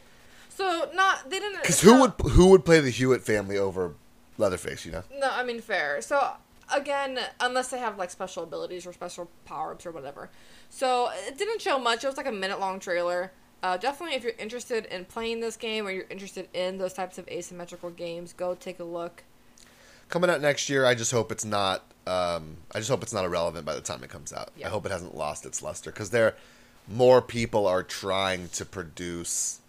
So not they didn't. Because so- who would who would play the Hewitt family over Leatherface? You know. No, I mean fair. So again, unless they have like special abilities or special power ups or whatever. So it didn't show much. It was like a minute long trailer. Uh, definitely, if you're interested in playing this game or you're interested in those types of asymmetrical games, go take a look. Coming out next year. I just hope it's not. Um, I just hope it's not irrelevant by the time it comes out. Yeah. I hope it hasn't lost its luster because there, more people are trying to produce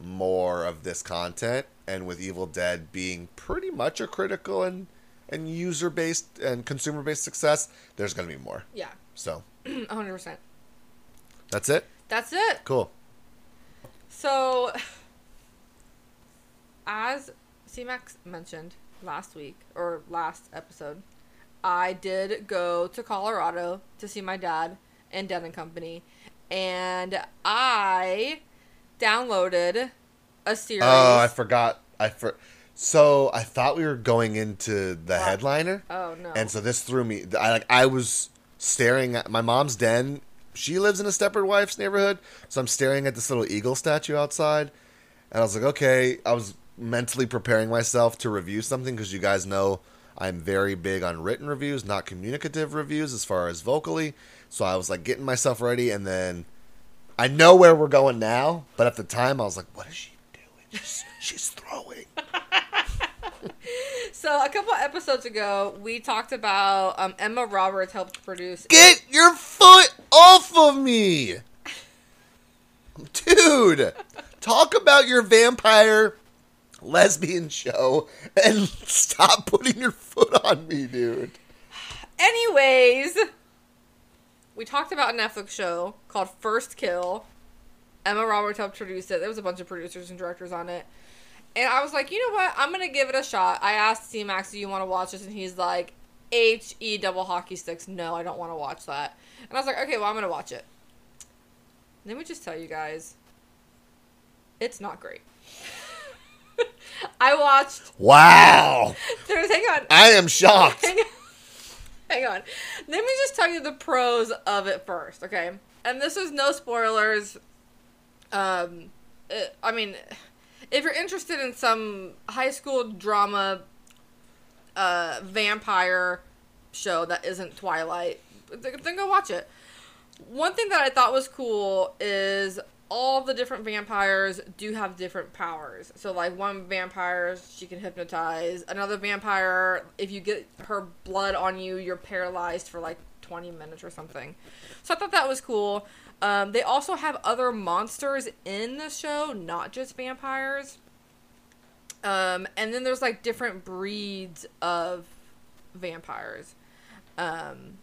more of this content, and with Evil Dead being pretty much a critical and and user based and consumer based success, there's going to be more. Yeah, So 100%. that's it. That's it. Cool. So, as CMAX mentioned last week or last episode, I did go to Colorado to see my dad and Dead and Company, and I downloaded a oh, series. Oh, I forgot. I for. So I thought we were going into the What? headliner. oh no! and so this threw me. I like I was staring at my mom's den. She lives in a Stepford Wife's neighborhood, so I'm staring at this little eagle statue outside, and I was like, okay. I was mentally preparing myself to review something because you guys know I'm very big on written reviews, not communicative reviews as far as vocally. So I was like getting myself ready, and then I know where we're going now, but at the time I was like, what is she doing? She's, she's throwing. so a couple episodes ago, we talked about um, Emma Roberts helped produce. Get your foot off of me! Dude! Talk about your vampire lesbian show and stop putting your foot on me, dude. anyways, we talked about a Netflix show called First Kill. Emma Roberts helped produce it. There was a bunch of producers and directors on it. And I was like, you know what? I'm gonna give it a shot. I asked C Max, do you want to watch this? And he's like, H E double hockey sticks. No, I don't want to watch that. And I was like, okay, well, I'm gonna watch it. Let me just tell you guys, it's not great. I watched. Wow. There's, hang on. I am shocked. Hang on. Hang on. Let me just tell you the pros of it first, okay? And this is no spoilers. Um, it, I mean, if you're interested in some high school drama, uh, vampire show that isn't Twilight, th- then go watch it. One thing that I thought was cool is all the different vampires do have different powers. So like one vampire she can hypnotize. Another vampire if you get her blood on you, you're paralyzed for like 20 minutes or something. So I thought that was cool. Um, they also have other monsters in the show, not just vampires. Um, and then there's like different breeds of vampires. Um,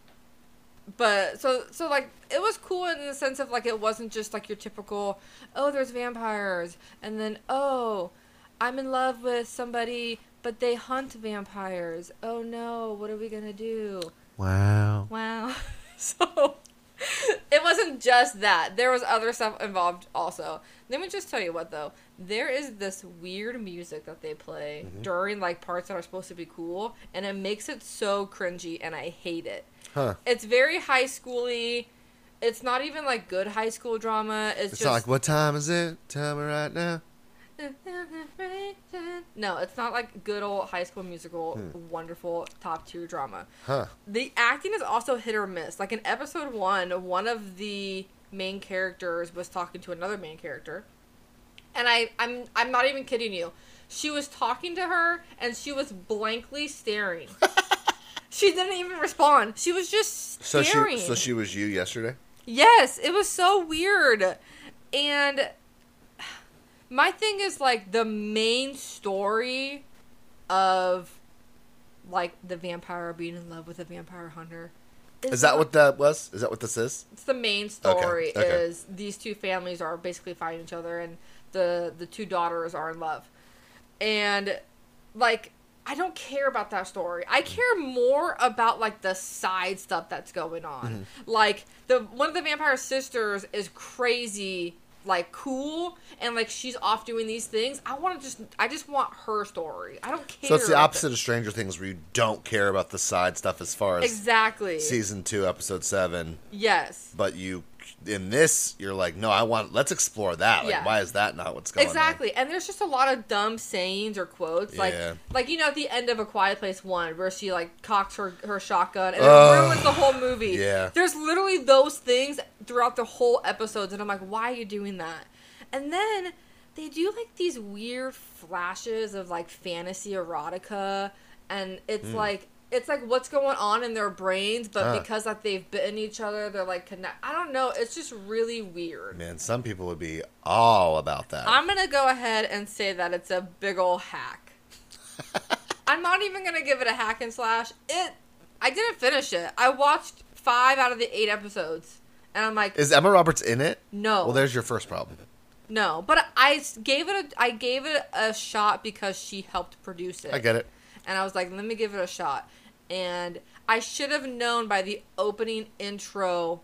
but so so like it was cool in the sense of like it wasn't just like your typical oh there's vampires and then oh i'm in love with somebody but they hunt vampires. Oh no what are we gonna do? Wow. wow. So it wasn't just that. There was other stuff involved also. Let me just tell you what though. There is this weird music that they play mm-hmm. during like parts that are supposed to be cool and it makes it so cringy and i hate it Huh. it's very high schooly. It's not even like good high school drama. It's, It's just like, what time is it? Tell me right now. no, it's not like good old high school musical, hmm. wonderful top tier drama. Huh. The acting is also hit or miss. Like in episode one, one of the main characters was talking to another main character, and I, I'm, I'm not even kidding you. She was talking to her, and she was blankly staring. she didn't even respond. She was just So staring. she, so she was you yesterday. Yes, it was so weird. And my thing is like the main story of like the vampire being in love with a vampire hunter. Is that not- what that was? Is that what this is? it's the main story okay. is these two families are basically fighting each other and the the two daughters are in love. And like I don't care about that story. I care more about like the side stuff that's going on. Mm-hmm. Like the one of the vampire sisters is crazy like cool and like she's off doing these things. I want to just I just want her story. I don't care. So it's the opposite of Stranger Things, where you don't care about the side stuff as far as Exactly. season two, episode seven. yes. But you, in this, you're like, no, I want. Let's explore that. Like, Yeah. why is that not what's going on? Exactly, and there's just a lot of dumb sayings or quotes, like Yeah. like you know at the end of A Quiet Place one, where she like cocks her her shotgun and it ruins the whole movie. Yeah. there's literally those things throughout the whole episodes, and I'm like, why are you doing that? And then they do like these weird flashes of like fantasy erotica, and it's hmm. like. It's like what's going on in their brains, but Ah. because like they've bitten each other, they're like connect. I don't know. It's just really weird. Man, some people would be all about that. I'm gonna go ahead and say that it's a big ol' hack. I'm not even gonna give it a hack and slash. It, I didn't finish it. I watched five out of the eight episodes, and I'm like, is Emma Roberts in it? no, Well, there's your first problem. no. But I gave it a, I gave it a shot because she helped produce it. I get it. And I was like, let me give it a shot. And I should have known by the opening intro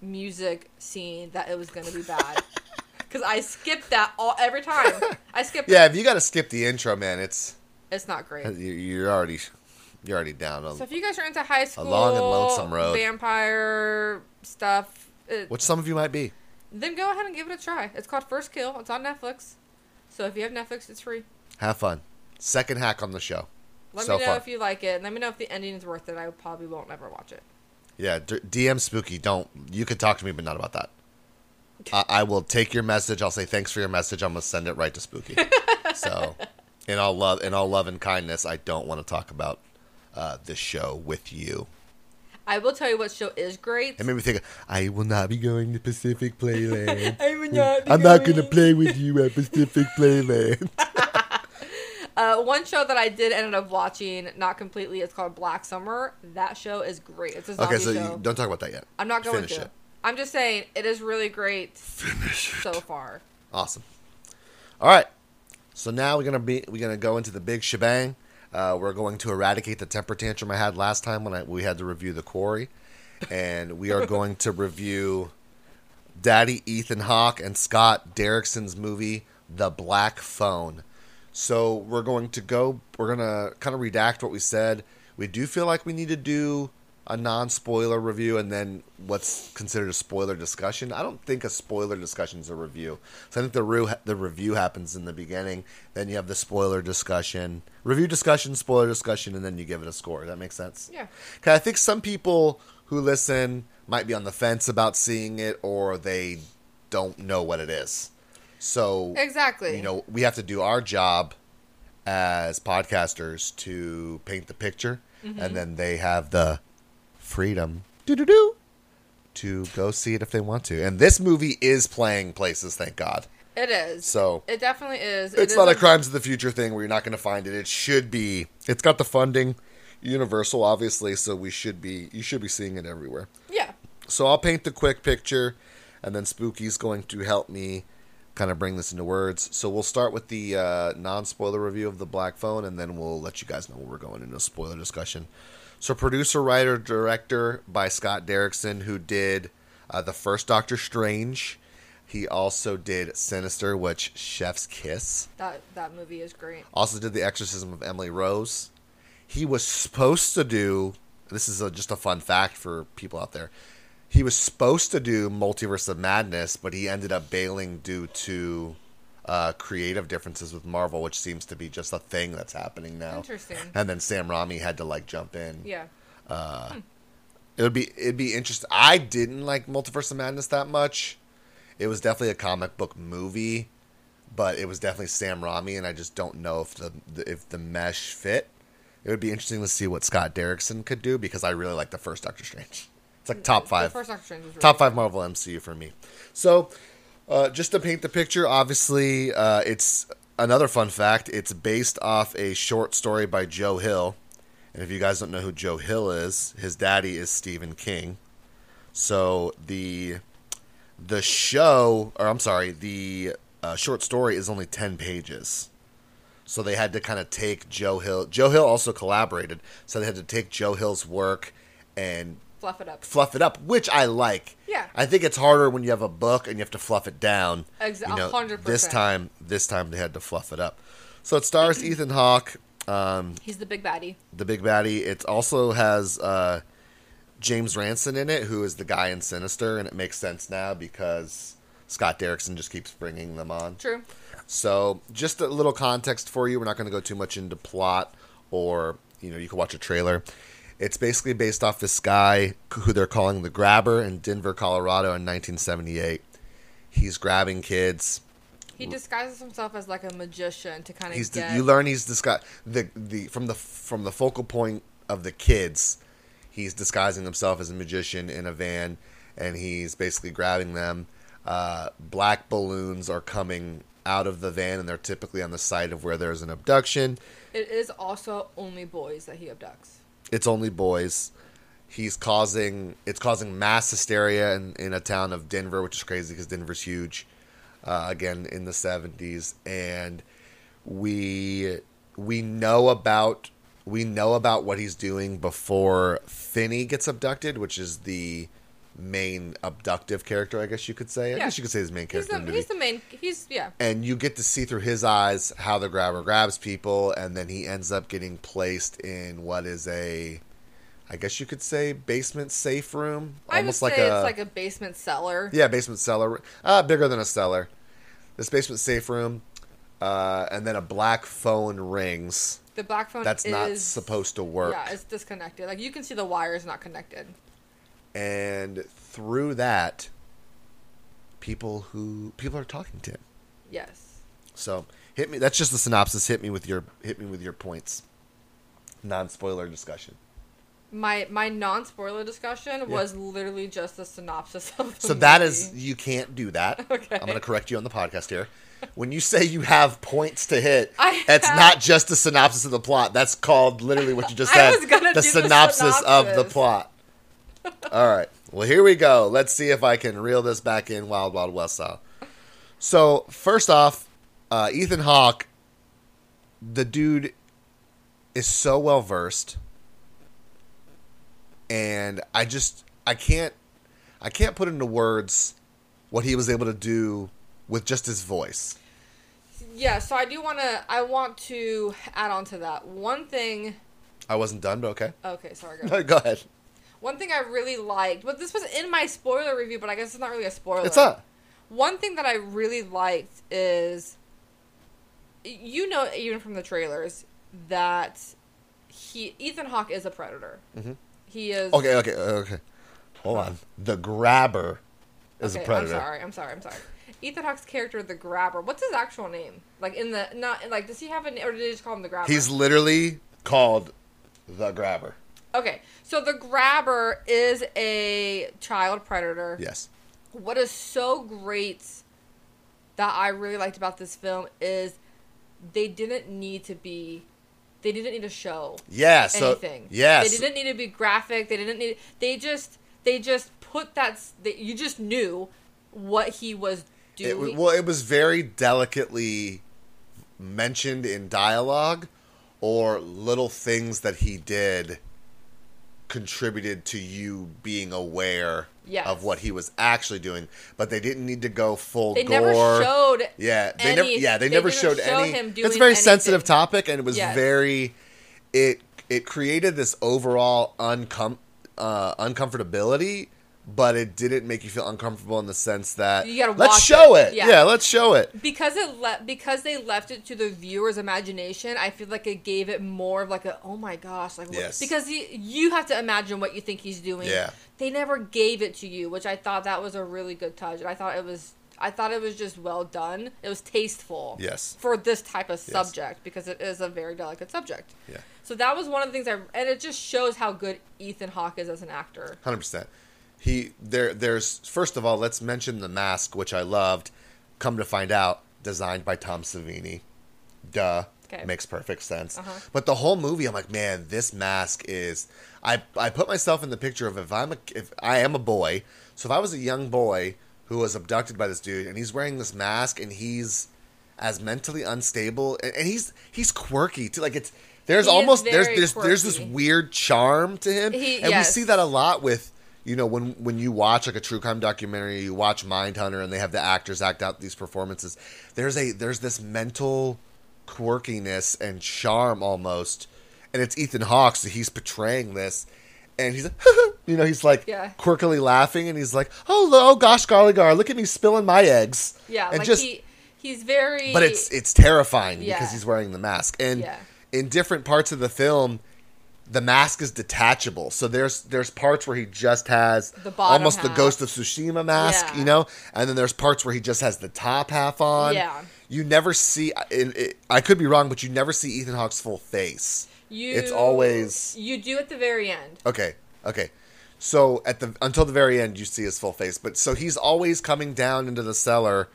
music scene that it was gonna be bad. Because I skipped that all every time. I skipped. Yeah, if you got to skip the intro, man, it's It's not great. you- you're already you're already down. On, So if you guys are into high school, a long and lonesome road. vampire stuff, it, which some of you might be. then go ahead and give it a try. It's called First Kill. It's on Netflix. So if you have Netflix, it's free. Have fun. Second hack on the show. Let so me know far. if you like it. Let me know if the ending is worth it. I probably won't ever watch it. Yeah, d- DM Spooky. Don't you can talk to me, but not about that. I, I will take your message. I'll say thanks for your message. I'm gonna send it right to Spooky. so, in all love, in all love and kindness, I don't want to talk about uh, this show with you. I will tell you what show is great. It made me think. I will not be going to Pacific Playland. I will not be I'm not gonna play with you at Pacific Playland. Uh, one show that I did end up watching, not completely, it's called Black Summer. That show is great. It's a zombie Okay, so show. you, don't talk about that yet. I'm not going finish to. it. I'm just saying it is really great Finish so far. Awesome. All right. So now we're gonna be we're gonna go into the big shebang. Uh, we're going to eradicate the temper tantrum I had last time when I, we had to review the quarry, and we are going to review Daddy Ethan Hawke and Scott Derrickson's movie The Black Phone. So we're going to go. We're gonna kind of redact what we said. We do feel like we need to do a non-spoiler review and then what's considered a spoiler discussion. I don't think a spoiler discussion is a review. So I think the re- the review happens in the beginning. Then you have the spoiler discussion, review discussion, spoiler discussion, and then you give it a score. Does that make sense? Yeah. Okay, I think some people who listen might be on the fence about seeing it, or they don't know what it is. So Exactly. you know, we have to do our job as podcasters to paint the picture, Mm-hmm. and then they have the freedom to go see it if they want to. And this movie is playing places, thank God. It is. So It definitely is. It it's is not a Crimes of the Future thing where you're not going to find it. It should be. It's got the funding, Universal, obviously, so we should be. You should be seeing it everywhere. Yeah. So I'll paint the quick picture, and then Spooky's going to help me kind of bring this into words. So we'll start with the uh, non-spoiler review of the Black Phone, and then we'll let you guys know where we're going into a spoiler discussion. So producer, writer, director by Scott Derrickson, who did uh, the first Doctor Strange. He also did Sinister, which Chef's Kiss. That that movie is great. Also did The Exorcism of Emily Rose. He was supposed to do. This is a, just a fun fact for people out there. He was supposed to do Multiverse of Madness, but he ended up bailing due to uh, creative differences with Marvel, which seems to be just a thing that's happening now. Interesting. And then Sam Raimi had to like jump in. Yeah. It would be it'd be interesting. I didn't like Multiverse of Madness that much. It was definitely a comic book movie, but it was definitely Sam Raimi, and I just don't know if the, the if the mesh fit. It would be interesting to see what Scott Derrickson could do because I really like the first Doctor Strange. It's like top The five, first Doctor Strange was really top five Marvel MCU for me. So, uh, just to paint the picture, obviously, uh, it's another fun fact. It's based off a short story by Joe Hill, and if you guys don't know who Joe Hill is, his daddy is Stephen King. So the the show, or I'm sorry, the uh, short story is only ten pages. So they had to kind of take Joe Hill. Joe Hill also collaborated, so they had to take Joe Hill's work and fluff it up. fluff it up, which I like. Yeah. I think it's harder when you have a book and you have to fluff it down. Ex- You know, 100%. This time, this time they had to fluff it up. So it stars Ethan Hawke, um, He's the big baddie. the big baddie. It also has uh, James Ransone in it, who is the guy in Sinister, and it makes sense now because Scott Derrickson just keeps bringing them on. True. So, just a little context for you. We're not going to go too much into plot, or you know, you can watch a trailer. It's basically based off this guy who they're calling the Grabber in Denver, Colorado, in 1978. He's grabbing kids. He disguises himself as like a magician to kind of He's get. you learn he's guy the the from the from the focal point of the kids. He's disguising himself as a magician in a van, and he's basically grabbing them. Uh, black balloons are coming out of the van, and they're typically on the site of where there's an abduction. It is also only boys that he abducts. It's only boys. He's causing it's causing mass hysteria in, in a town of Denver, which is crazy because Denver's huge. Uh, again in the seventies, and we we know about we know about what he's doing before Finney gets abducted, which is the main abductive character, I guess you could say. I Yeah. guess you could say his main He's character the, in the movie he's the main. He's yeah. and you get to see through his eyes how the grabber grabs people and then he ends up getting placed in what is a i guess you could say basement safe room I would almost say like a it's like a basement cellar. yeah basement cellar uh bigger than a cellar this basement safe room uh and then a black phone rings The black phone. that's not supposed to work Yeah, it's disconnected. Like you can see the wires not connected. And through that people who people are talking to him Yes. So hit me. That's just the synopsis. Hit me with your hit me with your points. Non spoiler discussion. My my non spoiler discussion was literally just the synopsis of the So that movie. is you can't do that. Okay. I'm going to correct you on the podcast here. when you say you have points to hit, I it's have- not just a synopsis of the plot. That's called literally what you just I said. was gonna the do the synopsis of the plot. All right. Well, here we go. Let's see if I can reel this back in Wild Wild West style. So, first off, uh, Ethan Hawke, the dude is so well versed, and I just I can't I can't put into words what he was able to do with just his voice. Yeah, so I do want to. I want to add on to that. One thing. I wasn't done, but okay. Okay, sorry. Go. Go ahead. One thing I really liked, but this was in my spoiler review, but I guess it's not really a spoiler. It's not. One thing that I really liked is, you know, even from the trailers, that he Ethan Hawke is a predator. Mhm. He is. Okay, okay, okay. Hold on. The grabber is Okay, a predator. I'm sorry. I'm sorry. I'm sorry. Ethan Hawke's character, the Grabber. What's his actual name? Like in the not like does he have a name or did they just call him the Grabber? He's literally called the grabber. Okay. So the Grabber is a child predator. Yes. What is so great that I really liked about this film is they didn't need to be they didn't need to show Yeah. So anything. yes. They didn't need to be graphic. They didn't need they just they just put that they, you just knew what he was doing. w- well, it was very delicately mentioned in dialogue, or little things that he did contributed to you being aware Yes. of what he was actually doing. But they didn't need to go full they gore. never showed Yeah, they never. Yeah, they, they never didn't showed show any. him it's a very sensitive topic, and it was Yes. very. It it created this overall uncom uh, uncomfortability, but it didn't make you feel uncomfortable in the sense that You gotta let's show it. it. Yeah. Yeah. let's show it. because it le- because they left it to the viewer's imagination. I feel like it gave it more of like a oh my gosh like what- Yes. because you, you have to imagine what you think he's doing. Yeah. they never gave it to you, which I thought that was a really good touch, and I thought it was I thought it was just well done. It was tasteful. Yes. for this type of Yes. subject because it is a very delicate subject. Yeah. So that was one of the things I and it just shows how good Ethan Hawke is as an actor. Hundred percent. He there. There's first of all, let's mention the mask, which I loved. Come to find out, designed by Tom Savini. Duh. Okay. Makes perfect sense. Uh-huh. But the whole movie, I'm like, man, this mask is. I I put myself in the picture of if I'm a if I am a boy. So if I was a young boy who was abducted by this dude, and he's wearing this mask, and he's as mentally unstable, and, and he's he's quirky too. Like it's there's He almost there's there's there's this weird charm to him, He- and we see that a lot with you know when when you watch like a true crime documentary you watch mindhunter and they have the actors act out these performances there's a there's this mental quirkiness and charm almost and it's ethan hawke so he's portraying this and he's like, you know he's like Yeah. quirkily laughing and he's like oh oh gosh golly gar look at me spilling my eggs Yeah, and like just he he's very but it's it's terrifying Yeah. because he's wearing the mask and Yeah. in different parts of the film the mask is detachable. So there's there's parts where he just has The almost the ghost of tsushima mask Yeah. you know? And then there's parts where he just has the top half on. Yeah. you never see in, it, i could be wrong but you never see ethan hawke's full face. You it's always you do at the very end. okay okay. So at the until the very end you see his full face. But so he's always coming down into the cellar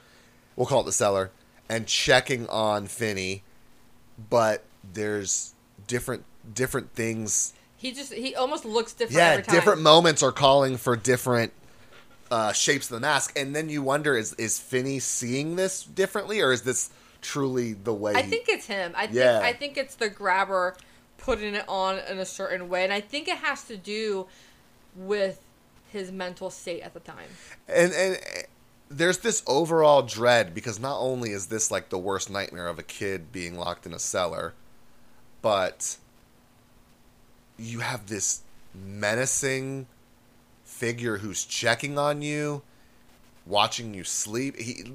we'll call it the cellar and checking on finney. But there's different different things He just he almost looks different yeah every time. different moments are calling for different uh, shapes of the mask and then you wonder is is finney seeing this differently or is this truly the way I he- think it's him. I think Yeah. I think it's the grabber putting it on in a certain way, and I think it has to do with his mental state at the time. and and uh, there's this overall dread because not only is this like the worst nightmare of a kid being locked in a cellar, but you have this menacing figure who's checking on you, watching you sleep. He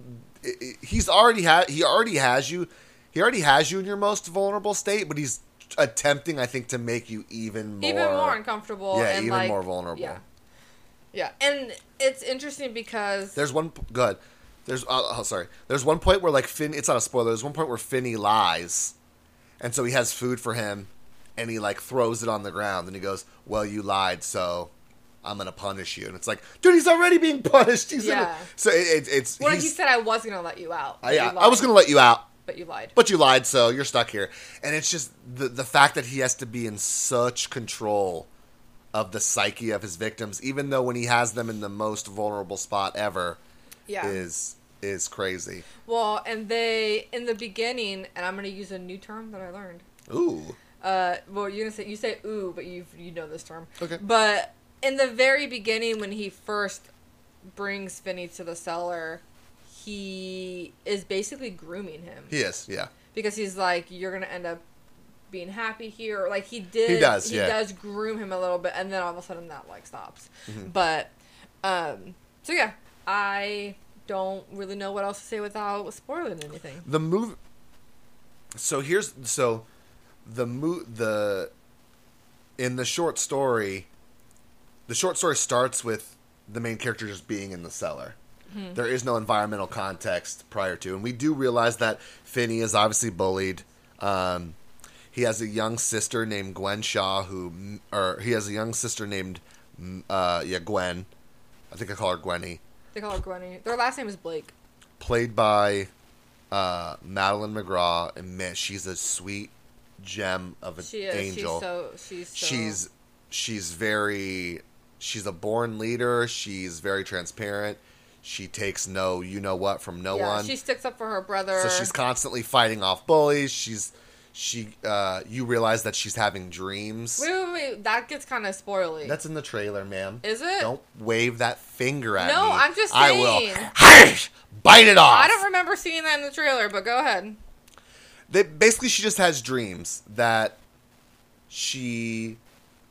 he's already had he already has you. He already has you in your most vulnerable state, but he's attempting, I think, to make you even more Even more uncomfortable. Yeah, and even like, more vulnerable. Yeah. Yeah, and it's interesting because There's one. good. There's. Uh, oh, sorry. There's one point where like Finn. It's not a spoiler. There's one point where Finney lies, and so he has food for him, and he like throws it on the ground, and he goes, "Well, you lied, so I'm gonna punish you, and it's like, dude, he's already being punished. He's Yeah. so it, it, it's Well, he said I was gonna let you out. I, yeah, you I was gonna let you out, but you lied. but you lied, so you're stuck here. And it's just the the fact that he has to be in such control of the psyche of his victims, even though when he has them in the most vulnerable spot ever, yeah. is is crazy. Well, and they in the beginning, and I'm gonna use a new term that I learned. Ooh, Uh, well, you're gonna say you say ooh, but you you know this term. Okay. But in the very beginning, when he first brings Finney to the cellar, he is basically grooming him he is, yeah. because he's like, "You're gonna end up being happy here." Like he did. He does, He yeah. does groom him a little bit, and then all of a sudden that like stops. Mm-hmm. But, um, so yeah, I don't really know what else to say without spoiling anything. the movie so here's so the mo- the in the short story the short story starts with the main character just being in the cellar. There is no environmental context prior to and we do realize that finney is obviously bullied. Um, he has a young sister named gwen shaw who or he has a young sister named uh, yeah gwen. I think i call her gwenny. They call her Gwenny. Their last name is Blake. played by uh, Madeleine McGraw, and man, she's a sweet gem of an She is. angel. She's so. She's so. she's she's very she's a born leader. She's very transparent. She takes no you know what from no yeah, one. She sticks up for her brother. so she's constantly fighting off bullies. She's she uh, you realize that she's having dreams. Wait, wait, wait. That gets kind of spoily. That's in the trailer, ma'am. Is it? Don't wave that finger at No, me. No, I'm just I saying. will bite it off. I don't remember seeing that in the trailer, but go ahead. They basically she just has dreams that she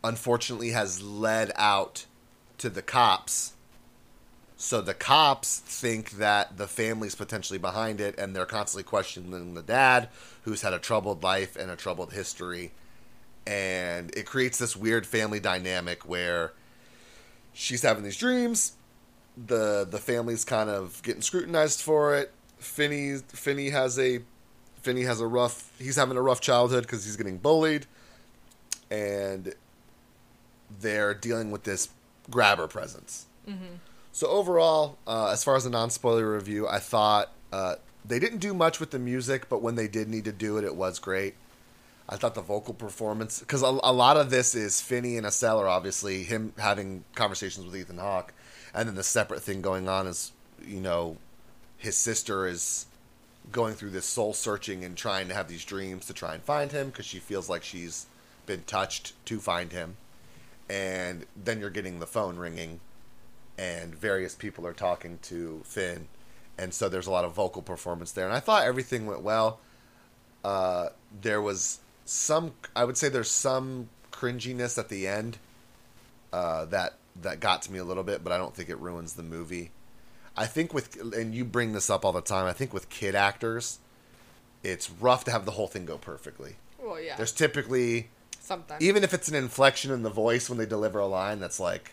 unfortunately has led out to the cops. So the cops think that the family's potentially behind it and they're constantly questioning the dad who's had a troubled life and a troubled history. And it creates this weird family dynamic where she's having these dreams. The the family's kind of getting scrutinized for it. Finney Finney has a Finney has a rough he's having a rough childhood because he's getting bullied. And they're dealing with this grabber presence. So overall uh, as far as a non-spoiler review i thought uh, they didn't do much with the music but when they did need to do it it was great. I thought the vocal performance because a, a lot of this is finney and a cellar, obviously him having conversations with ethan hawke. And then the separate thing going on is you know his sister is going through this soul searching and trying to have these dreams to try and find him because she feels like she's been touched to find him. And then you're getting the phone ringing, and various people are talking to Finn. And so there's a lot of vocal performance there. And I thought everything went well. Uh, there was some, I would say there's some cringiness at the end uh, that that got to me a little bit, but I don't think it ruins the movie. I think with and you bring this up all the time. I think with kid actors, it's rough to have the whole thing go perfectly. Well, yeah. There's typically Sometimes. even if it's an inflection in the voice when they deliver a line that's like,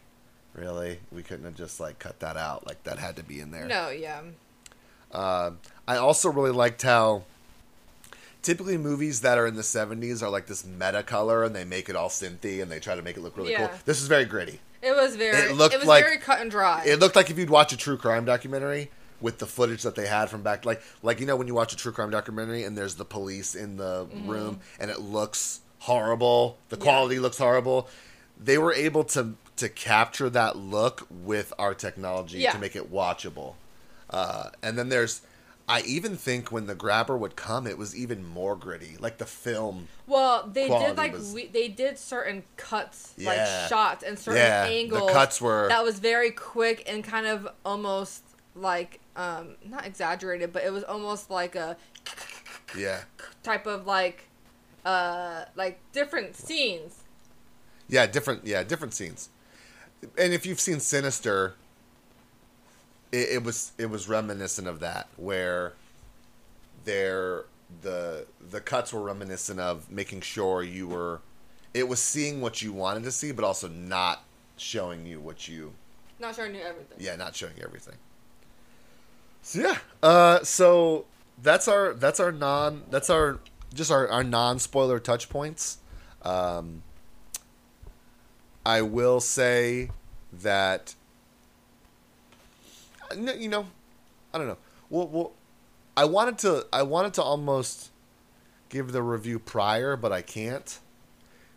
really, we couldn't have just like cut that out. Like that had to be in there. No, yeah. Uh, I also really liked how typically movies that are in the 70s are like this meta color and they make it all synthy and they try to make it look really Yeah. cool. This is very gritty. It was very. It It, looked was like- very cut and dry. It looked like if you'd watch a true crime documentary with the footage that they had from back like like you know when you watch a true crime documentary and there's the police in the room and it looks horrible the Mm-hmm. Yeah. quality looks horrible they were able to to capture that look with our technology Yeah. to make it watchable uh, and then there's I even think when the grabber would come, it was even more gritty. Like the film, well, they did like was- we, they did certain cuts, Yeah. like shots and certain Yeah, the angles. cuts were- that was very quick and kind of almost like um not exaggerated, but it was almost like a yeah, type of like uh like different scenes. yeah, different, yeah, different scenes. And if you've seen Sinister, it, it was it was reminiscent of that, where there the the cuts were reminiscent of making sure you were, it was seeing what you wanted to see, but also not showing you what you Not showing you everything. yeah, not showing you everything. So yeah, uh, so that's our that's our non that's our just our, our non spoiler touch points. Um, I will say that you know, I don't know. Well, well, I wanted to I wanted to almost give the review prior, but I can't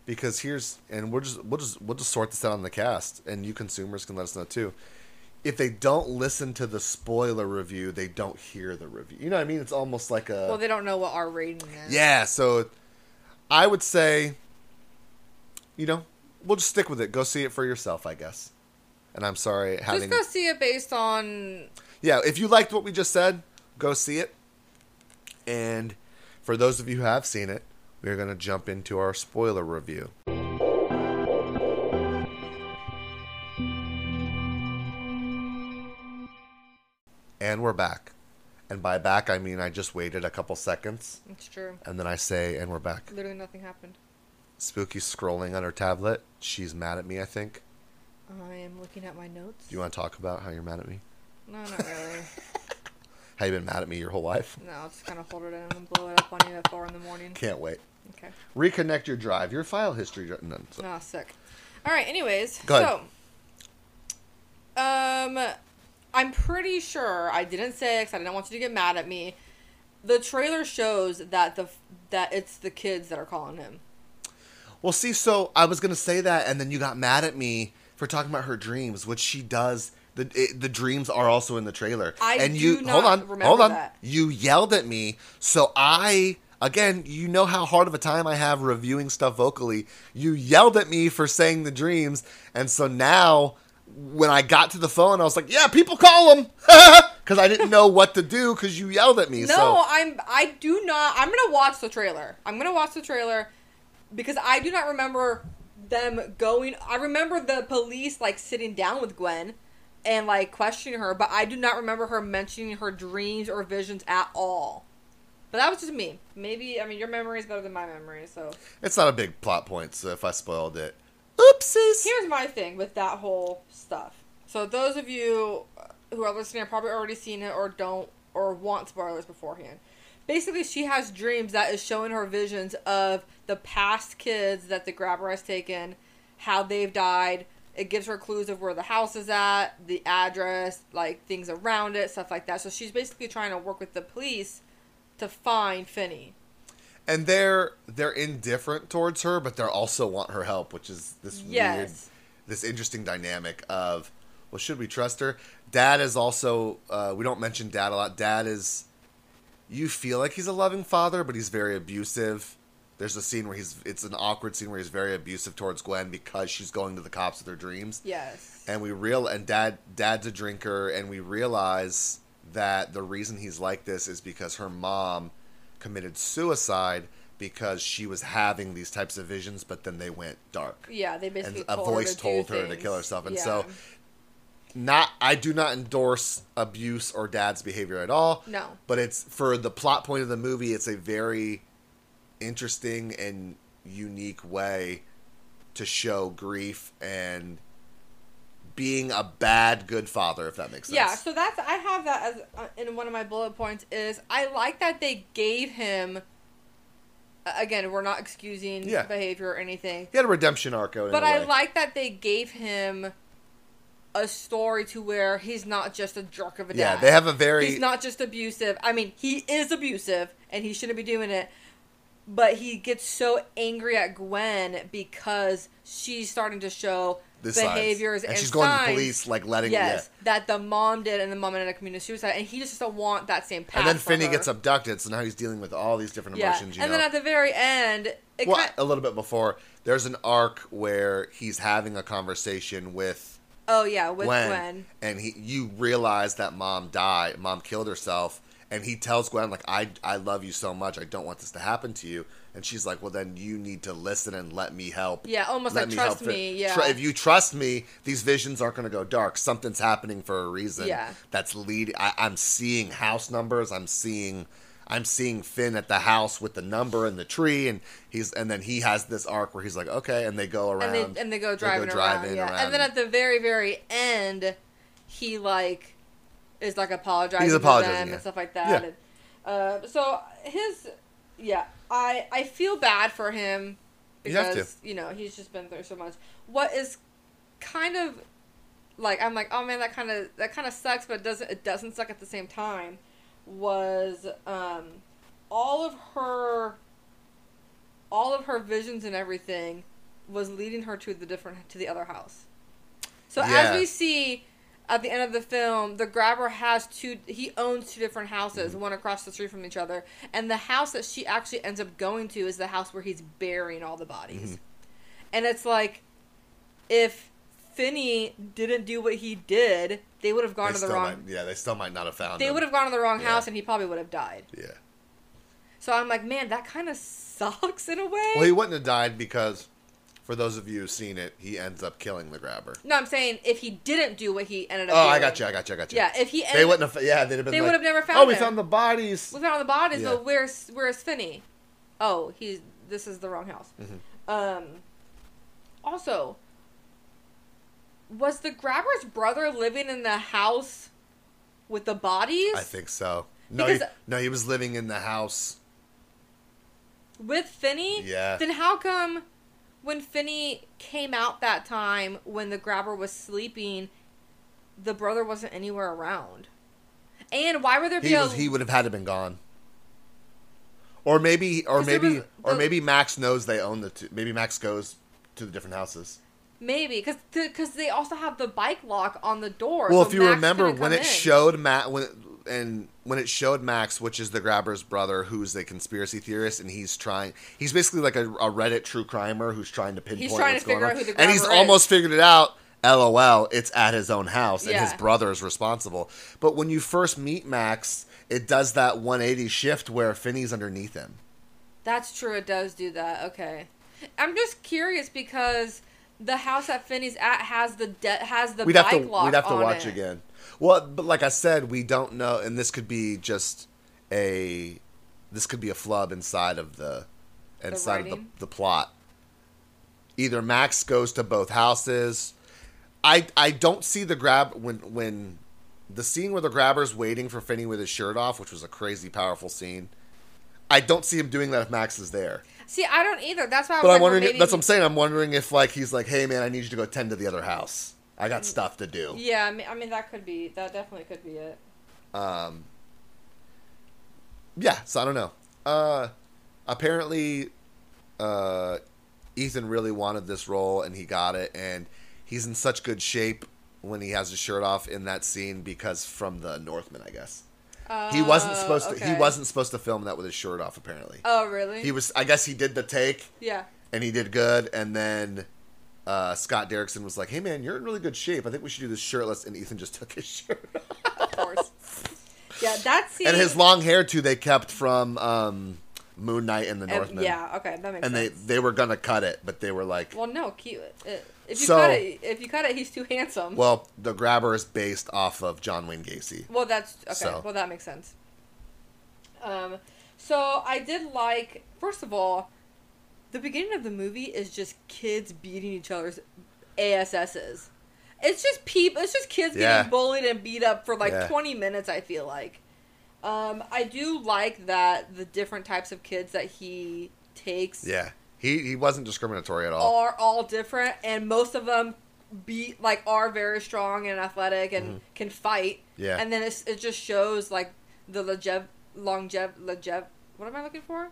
because here's and we'll just we'll just we'll just sort this out on the cast, and you consumers can let us know too. If they don't listen to the spoiler review, they don't hear the review. You know what I mean? It's almost like a Well, they don't know what our rating is. yeah. So I would say, you know, we'll just stick with it. Go see it for yourself, I guess. And I'm sorry having Just go see it based on. yeah, if you liked what we just said, go see it. And for those of you who have seen it, we're going to jump into our spoiler review. And we're back. And by back, I mean I just waited a couple seconds, It's true. and then I say, and we're back. Literally nothing happened. Spooky scrolling on her tablet. She's mad at me, I think. I am looking at my notes. Do you want to talk about how you're mad at me? No, not really. How you been mad at me your whole life? no, I'll just kind of hold it in and blow it up on you at four in the morning. Can't wait. Okay. Reconnect your drive, your file history. dri- No, so- Oh, sick. All right. Anyways, Go ahead. so um, I'm pretty sure I didn't say because I didn't want you to get mad at me. The trailer shows that the that it's the kids that are calling him. Well, see, so I was gonna say that, and then you got mad at me for talking about her dreams, which she does. The it, the dreams are also in the trailer. I and do you hold on, remember hold on. that. You yelled at me, so I again, you know how hard of a time I have reviewing stuff vocally. You yelled at me for saying the dreams, and so now when I got to the phone, I was like, "Yeah, people call them," because I didn't know what to do because you yelled at me. No, so I'm. I do not. I'm gonna watch the trailer. I'm gonna watch the trailer because I do not remember them going. I remember the police like sitting down with Gwen and like questioning her, but I do not remember her mentioning her dreams or visions at all. But that was just me. Maybe I mean your memory is better than my memory, so it's not a big plot point. So if I spoiled it, oopsies. here's my thing with that whole stuff. So those of you who are listening have probably already seen it or don't or want spoilers beforehand. Basically, she has dreams that is showing her visions of the past kids that the grabber has taken, how they've died. It gives her clues of where the house is at, the address, like things around it, stuff like that. So she's basically trying to work with the police to find Finney. and they're they're indifferent towards her, but they also want her help, which is this weird, this interesting dynamic of, well, should we trust her? Dad is also uh, we don't mention Dad a lot. Dad is, you feel like he's a loving father, but he's very abusive. There's a scene where he's it's an awkward scene where he's very abusive towards Gwen because she's going to the cops with her dreams Yes. and we real and dad dad's a drinker and we realize that the reason he's like this is because her mom committed suicide because she was having these types of visions but then they went dark Yeah, they basically and a voice her to told her to kill herself and Yeah. so not i do not endorse abuse or dad's behavior at all No. but it's for the plot point of the movie it's a very interesting and unique way to show grief and being a bad good father if that makes sense Yeah, so that's I have that as uh, in one of my bullet points is I like that they gave him. Again, we're not excusing Yeah. behavior or anything, he had a redemption arc in but I like that they gave him a story to where he's not just a jerk of a dad. yeah they have a very He's not just abusive. I mean, he is abusive, and he shouldn't be doing it. But he gets so angry at Gwen because she's starting to show the signs. behaviors and, and, she's going to the police like letting yes, yeah that the mom did, and the mom ended up committing suicide, and he just doesn't want that same path. and then Finney her. gets abducted so now he's dealing with all these different Yeah, emotions you and know then at the very end, well, kind a little bit before there's an arc where he's having a conversation with oh yeah, with Gwen, Gwen. and he you realize that mom died, mom killed herself, and he tells Gwen like I I love you so much, I don't want this to happen to you, and she's like, well then you need to listen and let me help. Yeah, almost Let like help trust fi- me. Yeah, Tr- if you trust me, these visions aren't going to go dark. Something's happening for a reason. Yeah. that's leading. I'm seeing house numbers. I'm seeing. I'm seeing Finn at the house with the number and the tree, and he's and then he has this arc where he's like, okay, and they go around. and they and they go driving driving around, yeah. around. And then at the very very end, he like is like apologizing, He's to them yeah. and stuff like that. Yeah. And, uh, so his yeah, I I feel bad for him You because you know he's just been through so much. What is kind of like I'm like, oh man, that kind of that kind of sucks, but it doesn't it doesn't suck at the same time. Was um, all of her, all of her visions and everything, was leading her to the different to the other house. So Yeah. as we see at the end of the film, the grabber has two. He owns two different houses, Mm-hmm. one across the street from each other, and the house that she actually ends up going to is the house where he's burying all the bodies. Mm-hmm. And it's like, if Finney didn't do what he did, they would have gone They to the wrong. might, yeah, they still might not have found They him. would have gone to the wrong Yeah. house, and he probably would have died. Yeah. So I'm like, man, that kind of sucks in a way. Well, he wouldn't have died because, for those of you who've seen it, he ends up killing the grabber. no, I'm saying if he didn't do what he ended up. Oh, doing. I got you. I got you. I got you. Yeah, if he They wouldn't have. Yeah, they'd have been. They like, would have never Oh, found we him." found the bodies. We found the bodies, Yeah. but where's where's Finney? Oh, he's this is the wrong house. Mm-hmm. Um. Also, was the grabber's brother living in the house with the bodies I think so. No, he, no, he was living in the house. with Finney? Yeah. Then how come when Finney came out that time when the grabber was sleeping, the brother wasn't anywhere around? And why would there be He a was. He would have had to been gone. Or maybe, or maybe, was or maybe Max knows they own the. Two, maybe Max goes to the different houses. Maybe because because they also have the bike lock on the door. Well, so if you Max remember when it in. showed Matt when and when it showed Max, which is the grabber's brother, who's a conspiracy theorist, and he's trying. He's basically like a, a Reddit true crimer who's trying to pinpoint he's trying to what's going figure on, out who the and he's is. almost figured it out. LOL, it's at his own house, and his brother is responsible. But when you first meet Max, it does that 180 shift where Finney's underneath him. That's true. It does do that. Okay. I'm just curious because the house that Finney's at has the de- has the we'd bike have to lock we'd have to watch it. again. Well, but like I said, we don't know, and this could be just a this could be a flub inside of the inside of the, the plot. Either Max goes to both houses. I I don't see the grab when when the scene where the grabber's waiting for Finney with his shirt off, which was a crazy powerful scene. I don't see him doing that if Max is there. See, I don't either. That's why I was But like, I'm well, wondering. maybe that's what I'm saying. I'm wondering if like he's like, hey man, I need you to go tend to the other house. I got stuff to do. Yeah, I mean, I mean that could be that definitely could be it. Um, yeah, so I don't know. Uh, apparently, uh, Ethan really wanted this role and he got it, and he's in such good shape when he has his shirt off in that scene because from the Northman, I guess he wasn't Oh, supposed to. He wasn't supposed to film that with his shirt off. Apparently, Oh, really? he was. I guess he did the take yeah. and he did good, and then. Uh, Scott Derrickson was like, "Hey man, you're in really good shape. I think we should do this shirtless." And Ethan just took his shirt off. Of course. yeah, that scene. and his long hair too they kept from um, Moon Knight and the Northman. yeah. Okay, that makes sense. and they they were gonna cut it, but they were like, well, no, cute. Uh, If you So- cut it, if you cut it, he's too handsome. well, the grabber is based off of John Wayne Gacy. Well, that's okay. So- Well, that makes sense. Um, so I did like first of all, the beginning of the movie is just kids beating each other's ASSs. It's just people. It's just kids Yeah. getting bullied and beat up for like Yeah. twenty minutes. I feel like. Um, I do like that the different types of kids that he takes Yeah, he he wasn't discriminatory at all. are all different, and most of them be like are very strong and athletic and can fight. Mm-hmm. Yeah. And then it's, it just shows like the longev longev longev. What am I looking for?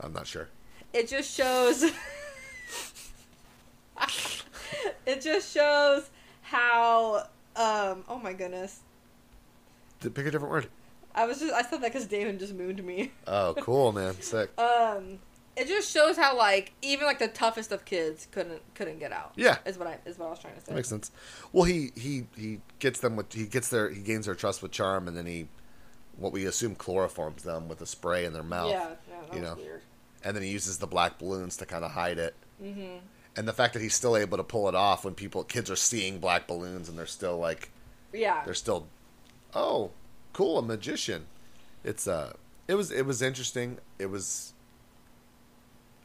I'm not sure. It just shows. it just shows how. Um. Oh my goodness. Did- Pick a different word. I was just I said that because Damon just mooned me. Oh, cool, man, sick. Um. It just shows how like even like the toughest of kids couldn't couldn't get out. Yeah. Is what I is what I was trying to say. That makes sense. Well, he he he gets them with he gets their he gains their trust with charm, and then he what we assume chloroforms them with a spray in their mouth. Yeah, yeah, that you was know. weird. and then he uses the black balloons to kind of hide it. Mm-hmm. And the fact that he's still able to pull it off when people kids are seeing black balloons and they're still like Yeah. they're still oh cool a magician it's uh it was it was interesting it was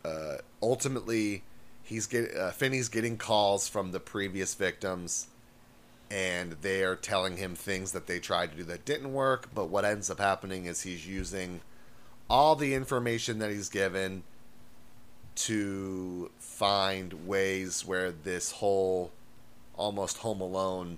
uh ultimately he's get uh, Finney's getting calls from the previous victims and they are telling him things that they tried to do that didn't work but what ends up happening is he's using all the information that he's given to find ways where this whole almost home alone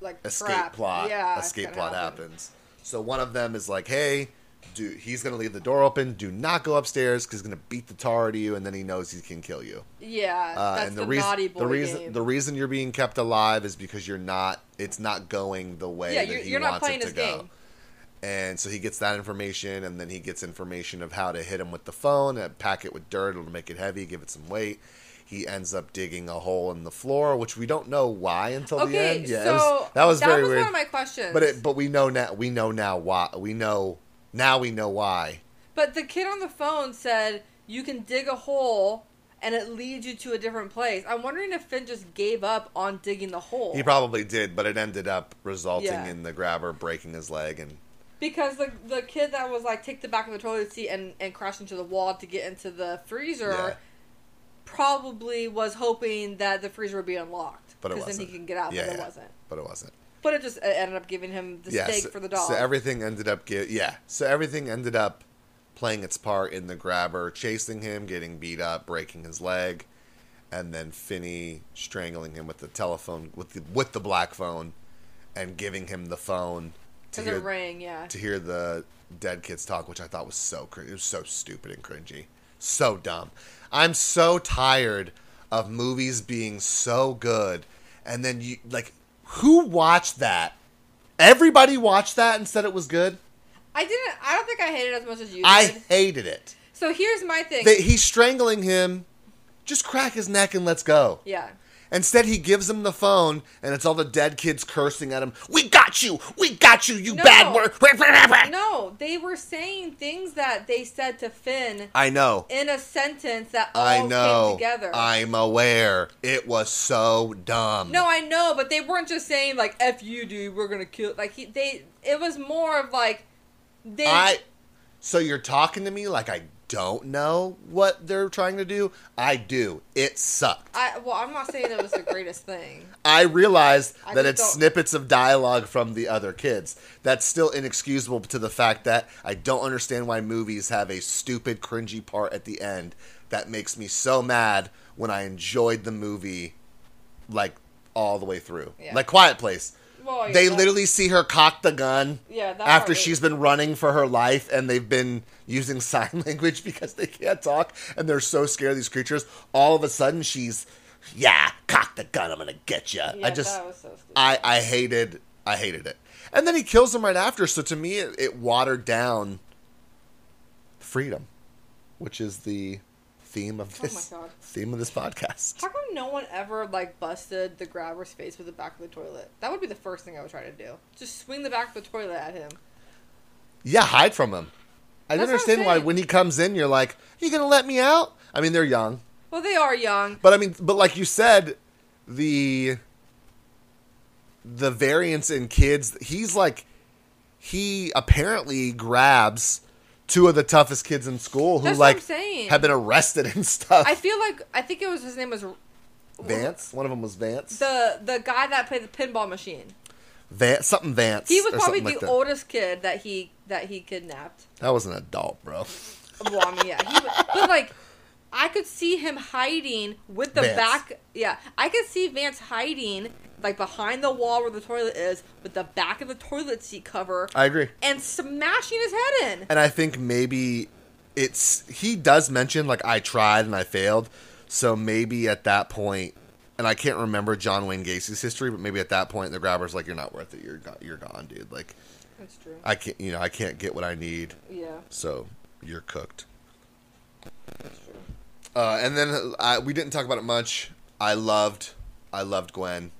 like escape trap. plot Yeah, escape plot happen. happens. So one of them is like, "Hey, do he's gonna leave the door open. Do not go upstairs because he's gonna beat the tar out of you, and then he knows he can kill you." Yeah, Uh, that's and the, the, reason naughty boy the reason game. the reason you're being kept alive is because you're not. It's not going the way yeah, that you're, he you're not wants playing it to his go. game. And so he gets that information, and then he gets information of how to hit him with the phone, and pack it with dirt, it'll make it heavy, give it some weight. He ends up digging a hole in the floor, which we don't know why until the end. Yeah, so was, that was very weird. one of my questions. But it, but we know now. We know now why. We know now. We know why. But the kid on the phone said you can dig a hole and it leads you to a different place. I'm wondering if Finn just gave up on digging the hole. He probably did, but it ended up resulting Yeah. in the grabber breaking his leg, and because the the kid that was like take the back of the toilet seat and, and crash into the wall to get into the freezer Yeah. probably was hoping that the freezer would be unlocked. But it Because then he can get out, Yeah, but it wasn't. but it wasn't. But it just ended up giving him the yeah, steak so, for the dog. So everything ended up get yeah. So everything ended up playing its part in the grabber chasing him, getting beat up, breaking his leg, and then Finney strangling him with the telephone with the with the black phone, and giving him the phone to hear rang, yeah. to hear the dead kids talk, which I thought was so cr- it was so stupid and cringy, so dumb. I'm so tired of movies being so good, and then you like who watched that? Everybody watched that and said it was good. I didn't. I don't think I hated it as much as you did. I hated it. so here's my thing. They, he's strangling him. Just crack his neck and let's go. yeah. Instead, he gives him the phone, and it's all the dead kids cursing at him. We got you! We got you! You No. bad word! No, they were saying things that they said to Finn I know. in a sentence that all I came know. together. I'm aware. It was so dumb. no, I know, but they weren't just saying like "f you, dude, we're gonna kill." Like he, they, it was more of like they. I. So you're talking to me like I don't know what they're trying to do? I do. It sucked. I well, I'm not saying it was the greatest thing. I realized I that it's don't- snippets of dialogue from the other kids. That's still inexcusable to the fact that I don't understand why movies have a stupid, cringy part at the end that makes me so mad when I enjoyed the movie, like all the way through. Yeah. Like Quiet Place. Well, yeah, They that- literally see her cock the gun yeah that after part she's been running for her life and they've been using sign language because they can't talk and they're so scared of these creatures. All of a sudden, she's, yeah, cock the gun, I'm gonna get you. Yeah, I just, that was so stupid. I, I hated, I hated it. And then he kills him right after. So to me, it, it watered down freedom, which is the theme of Oh my this God. theme of this podcast. How come no one ever like busted the grabber's face with the back of the toilet? That would be the first thing I would try to do. Just swing the back of the toilet at him. Yeah, hide from him. I don't That's what I'm understand why when he comes in, you're like, "Are "You gonna let me out?" I mean, they're young. Well, they are young. But I mean, but like you said, the the variance in kids, he's like he apparently grabs two of the toughest kids in school who That's like have been arrested and stuff. I feel like I think it was his name was Vance, one of them was Vance. the the guy that played the pinball machine. Vance, something Vance. He was probably the like oldest kid that he that he kidnapped. That was an adult, bro. Well, I mean, yeah, he was, but like. I could see him hiding with the Vance. back. Yeah, I could see Vance hiding like behind the wall where the toilet is, with the back of the toilet seat cover, I agree. and smashing his head in. And I think maybe it's he does mention like I tried and I failed. So maybe at that point, and I can't remember John Wayne Gacy's history, but maybe at that point the grabber's like, "You're not worth it. You're you're gone, dude. Like That's true. I can't, you know, I can't get what I need. Yeah, So you're cooked." that's true. Uh, and then I, we didn't talk about it much. I loved, I loved Gwen,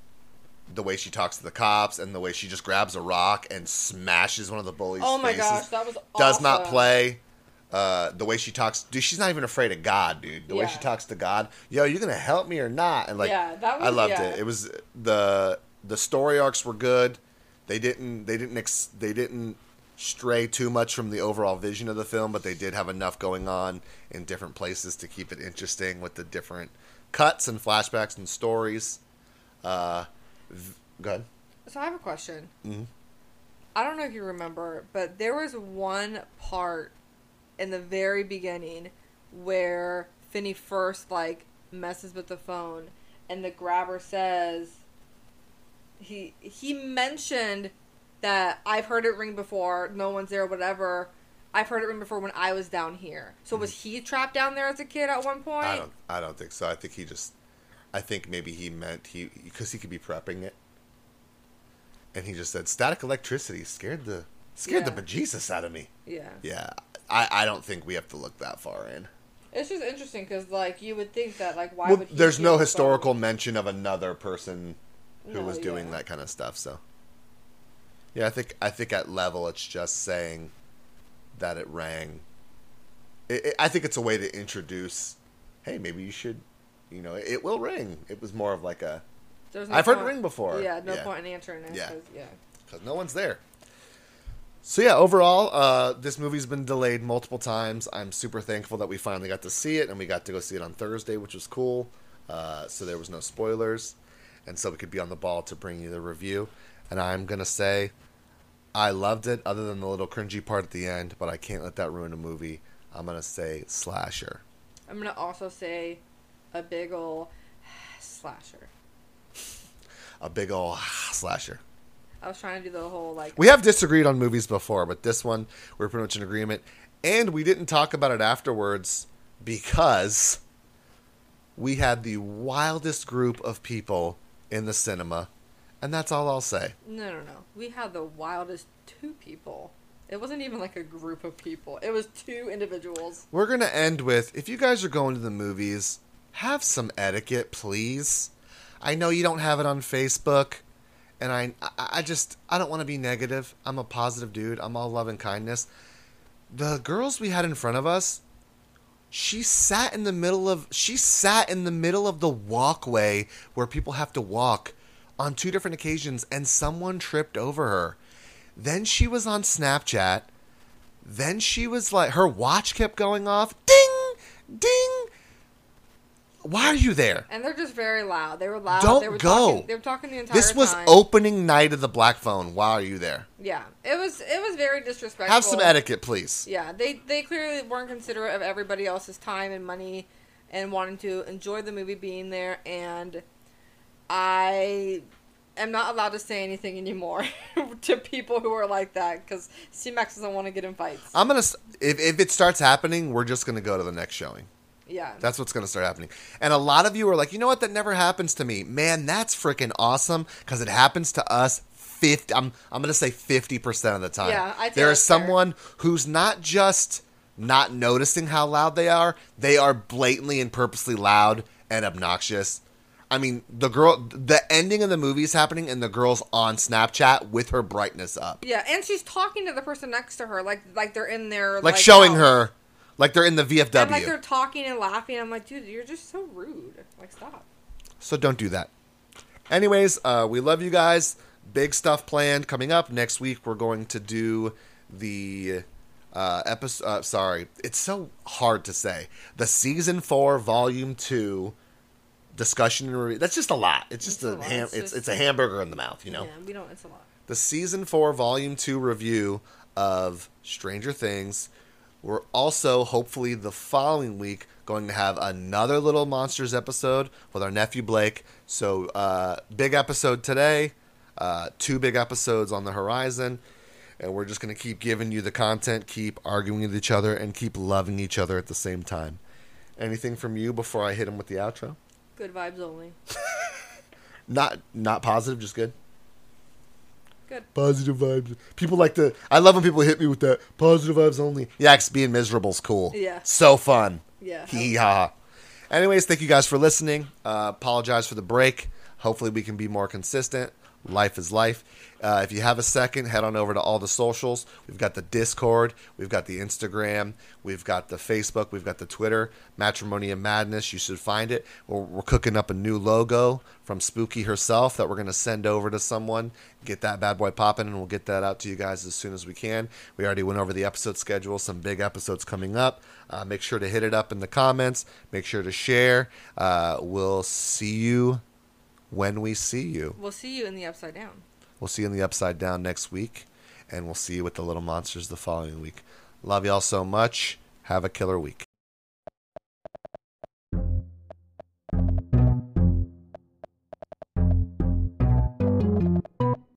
the way she talks to the cops and the way she just grabs a rock and smashes one of the bullies. Oh my faces. gosh, that was does not play. Uh, the way she talks, dude, she's not even afraid of God, dude. The way she talks to God, yo, you're gonna help me or not? And like, Yeah, that was- I loved yeah. it. It was the the story arcs were good. They didn't they didn't ex, they didn't stray too much from the overall vision of the film, but they did have enough going on in different places to keep it interesting with the different cuts and flashbacks and stories. Uh, v- go ahead. So I have a question. Mhm. I don't know if you remember, but there was one part in the very beginning where Finney first like messes with the phone, and the grabber says, he he mentioned that I've heard it ring before. No one's there, whatever. I've heard it ring before when I was down here. So was he trapped down there as a kid at one point? I don't. I don't think so. I think he just. I think maybe he meant he because he could be prepping it, and he just said static electricity scared the scared Yeah. the bejesus out of me. Yeah. Yeah, I, I don't think we have to look that far in. It's just interesting because like you would think that like why Well, would he there's no historical phone? mention of another person who No, was doing yeah. that kind of stuff. So, yeah, I think I think at level it's just saying that it rang. It, it, I think it's a way to introduce. Hey, maybe you should. You know, it will ring. It was more of like a There's no I've heard it point- ring before. Yeah, no point in answering it. Yeah. 'cause- yeah. because no one's there. So yeah, overall, uh, this movie's been delayed multiple times. I'm super thankful that we finally got to see it, and we got to go see it on Thursday, which was cool. Uh, so there was no spoilers, and so we could be on the ball to bring you the review. And I'm gonna say, I loved it, other than the little cringy part at the end. But I can't let that ruin a movie. I'm gonna say slasher. I'm gonna also say a big ol' slasher. A big ol' slasher. I was trying to do the whole like We have disagreed on movies before, but this one we're pretty much in agreement. And we didn't talk about it afterwards because we had the wildest group of people in the cinema. And that's all I'll say. no no no. We had the wildest two people. It wasn't even like a group of people. It was two individuals. We're going to end with if you guys are going to the movies, have some etiquette, please. I know you don't have it on Facebook. And I, I just, I don't want to be negative. I'm a positive dude. I'm all love and kindness. The girls we had in front of us, she sat in the middle of, she sat in the middle of the walkway where people have to walk on two different occasions, and someone tripped over her. Then she was on Snapchat. Then she was like, her watch kept going off. Ding, ding. Why are you there? And they're just very loud. They were loud. Don't they were go. Talking, they were talking the entire time. This was time. opening night of the Black Phone. Why are you there? Yeah, it was. It was very disrespectful. Have some etiquette, please. Yeah, they they clearly weren't considerate of everybody else's time and money, and wanting to enjoy the movie being there. And I am not allowed to say anything anymore to people who are like that because C-Max doesn't want to get in fights. I'm gonna. If if it starts happening, we're just gonna go to the next showing. Yeah, That's what's gonna start happening. And a lot of you are like, you know what? That never happens to me. Man, that's freaking awesome because it happens to us. 50, I'm I'm gonna say fifty percent of the time. Yeah, I'd there is that's fair. someone who's not just not noticing how loud they are; they are blatantly and purposely loud and obnoxious. I mean, the girl, the ending of the movie is happening, and the girl's on Snapchat with her brightness up, yeah, and she's talking to the person next to her like like they're in there, like, showing house. her, like they're in the VFW. And like they're talking and laughing. I'm like, dude, you're just so rude. Like, stop. So don't do that. Anyways, uh, we love you guys. Big stuff planned coming up next week. We're going to do the uh, episode. Uh, sorry, it's so hard to say. The season four, volume two discussion and review. That's just a lot. It's just It's a, a ham. It's It's just- it's a hamburger in the mouth. You know. Yeah, we don't. It's a lot. The season four, volume two review of Stranger Things. We're also hopefully the following week going to have another Little Monsters episode with our nephew Blake. So uh, big episode today, uh, two big episodes on the horizon, and we're just going to keep giving you the content, keep arguing with each other, and keep loving each other at the same time. Anything from you before I hit him with the outro? Good vibes only. Not not positive, just good. Good. Positive vibes. People like to. I love when people hit me with that positive vibes only. Yeah, 'cause being miserable's cool. Yeah. So fun. Yeah. Hee ha. Anyways, thank you guys for listening. Uh, apologize for the break. Hopefully, we can be more consistent. Life is life. Uh, if you have a second, head on over to all the socials. We've got the Discord, we've got the Instagram, we've got the Facebook, we've got the Twitter. Matrimony and Madness. You should find it. We're, we're cooking up a new logo from Spooky herself that we're going to send over to someone. Get that bad boy popping, and we'll get that out to you guys as soon as we can. We already went over the episode schedule. Some big episodes coming up. Uh, make sure to hit it up in the comments. Make sure to share. Uh, we'll see you when we see you. We'll see you in the upside down. We'll see you in the Upside Down next week, and we'll see you with the Little Monsters the following week. Love y'all so much. Have a killer week.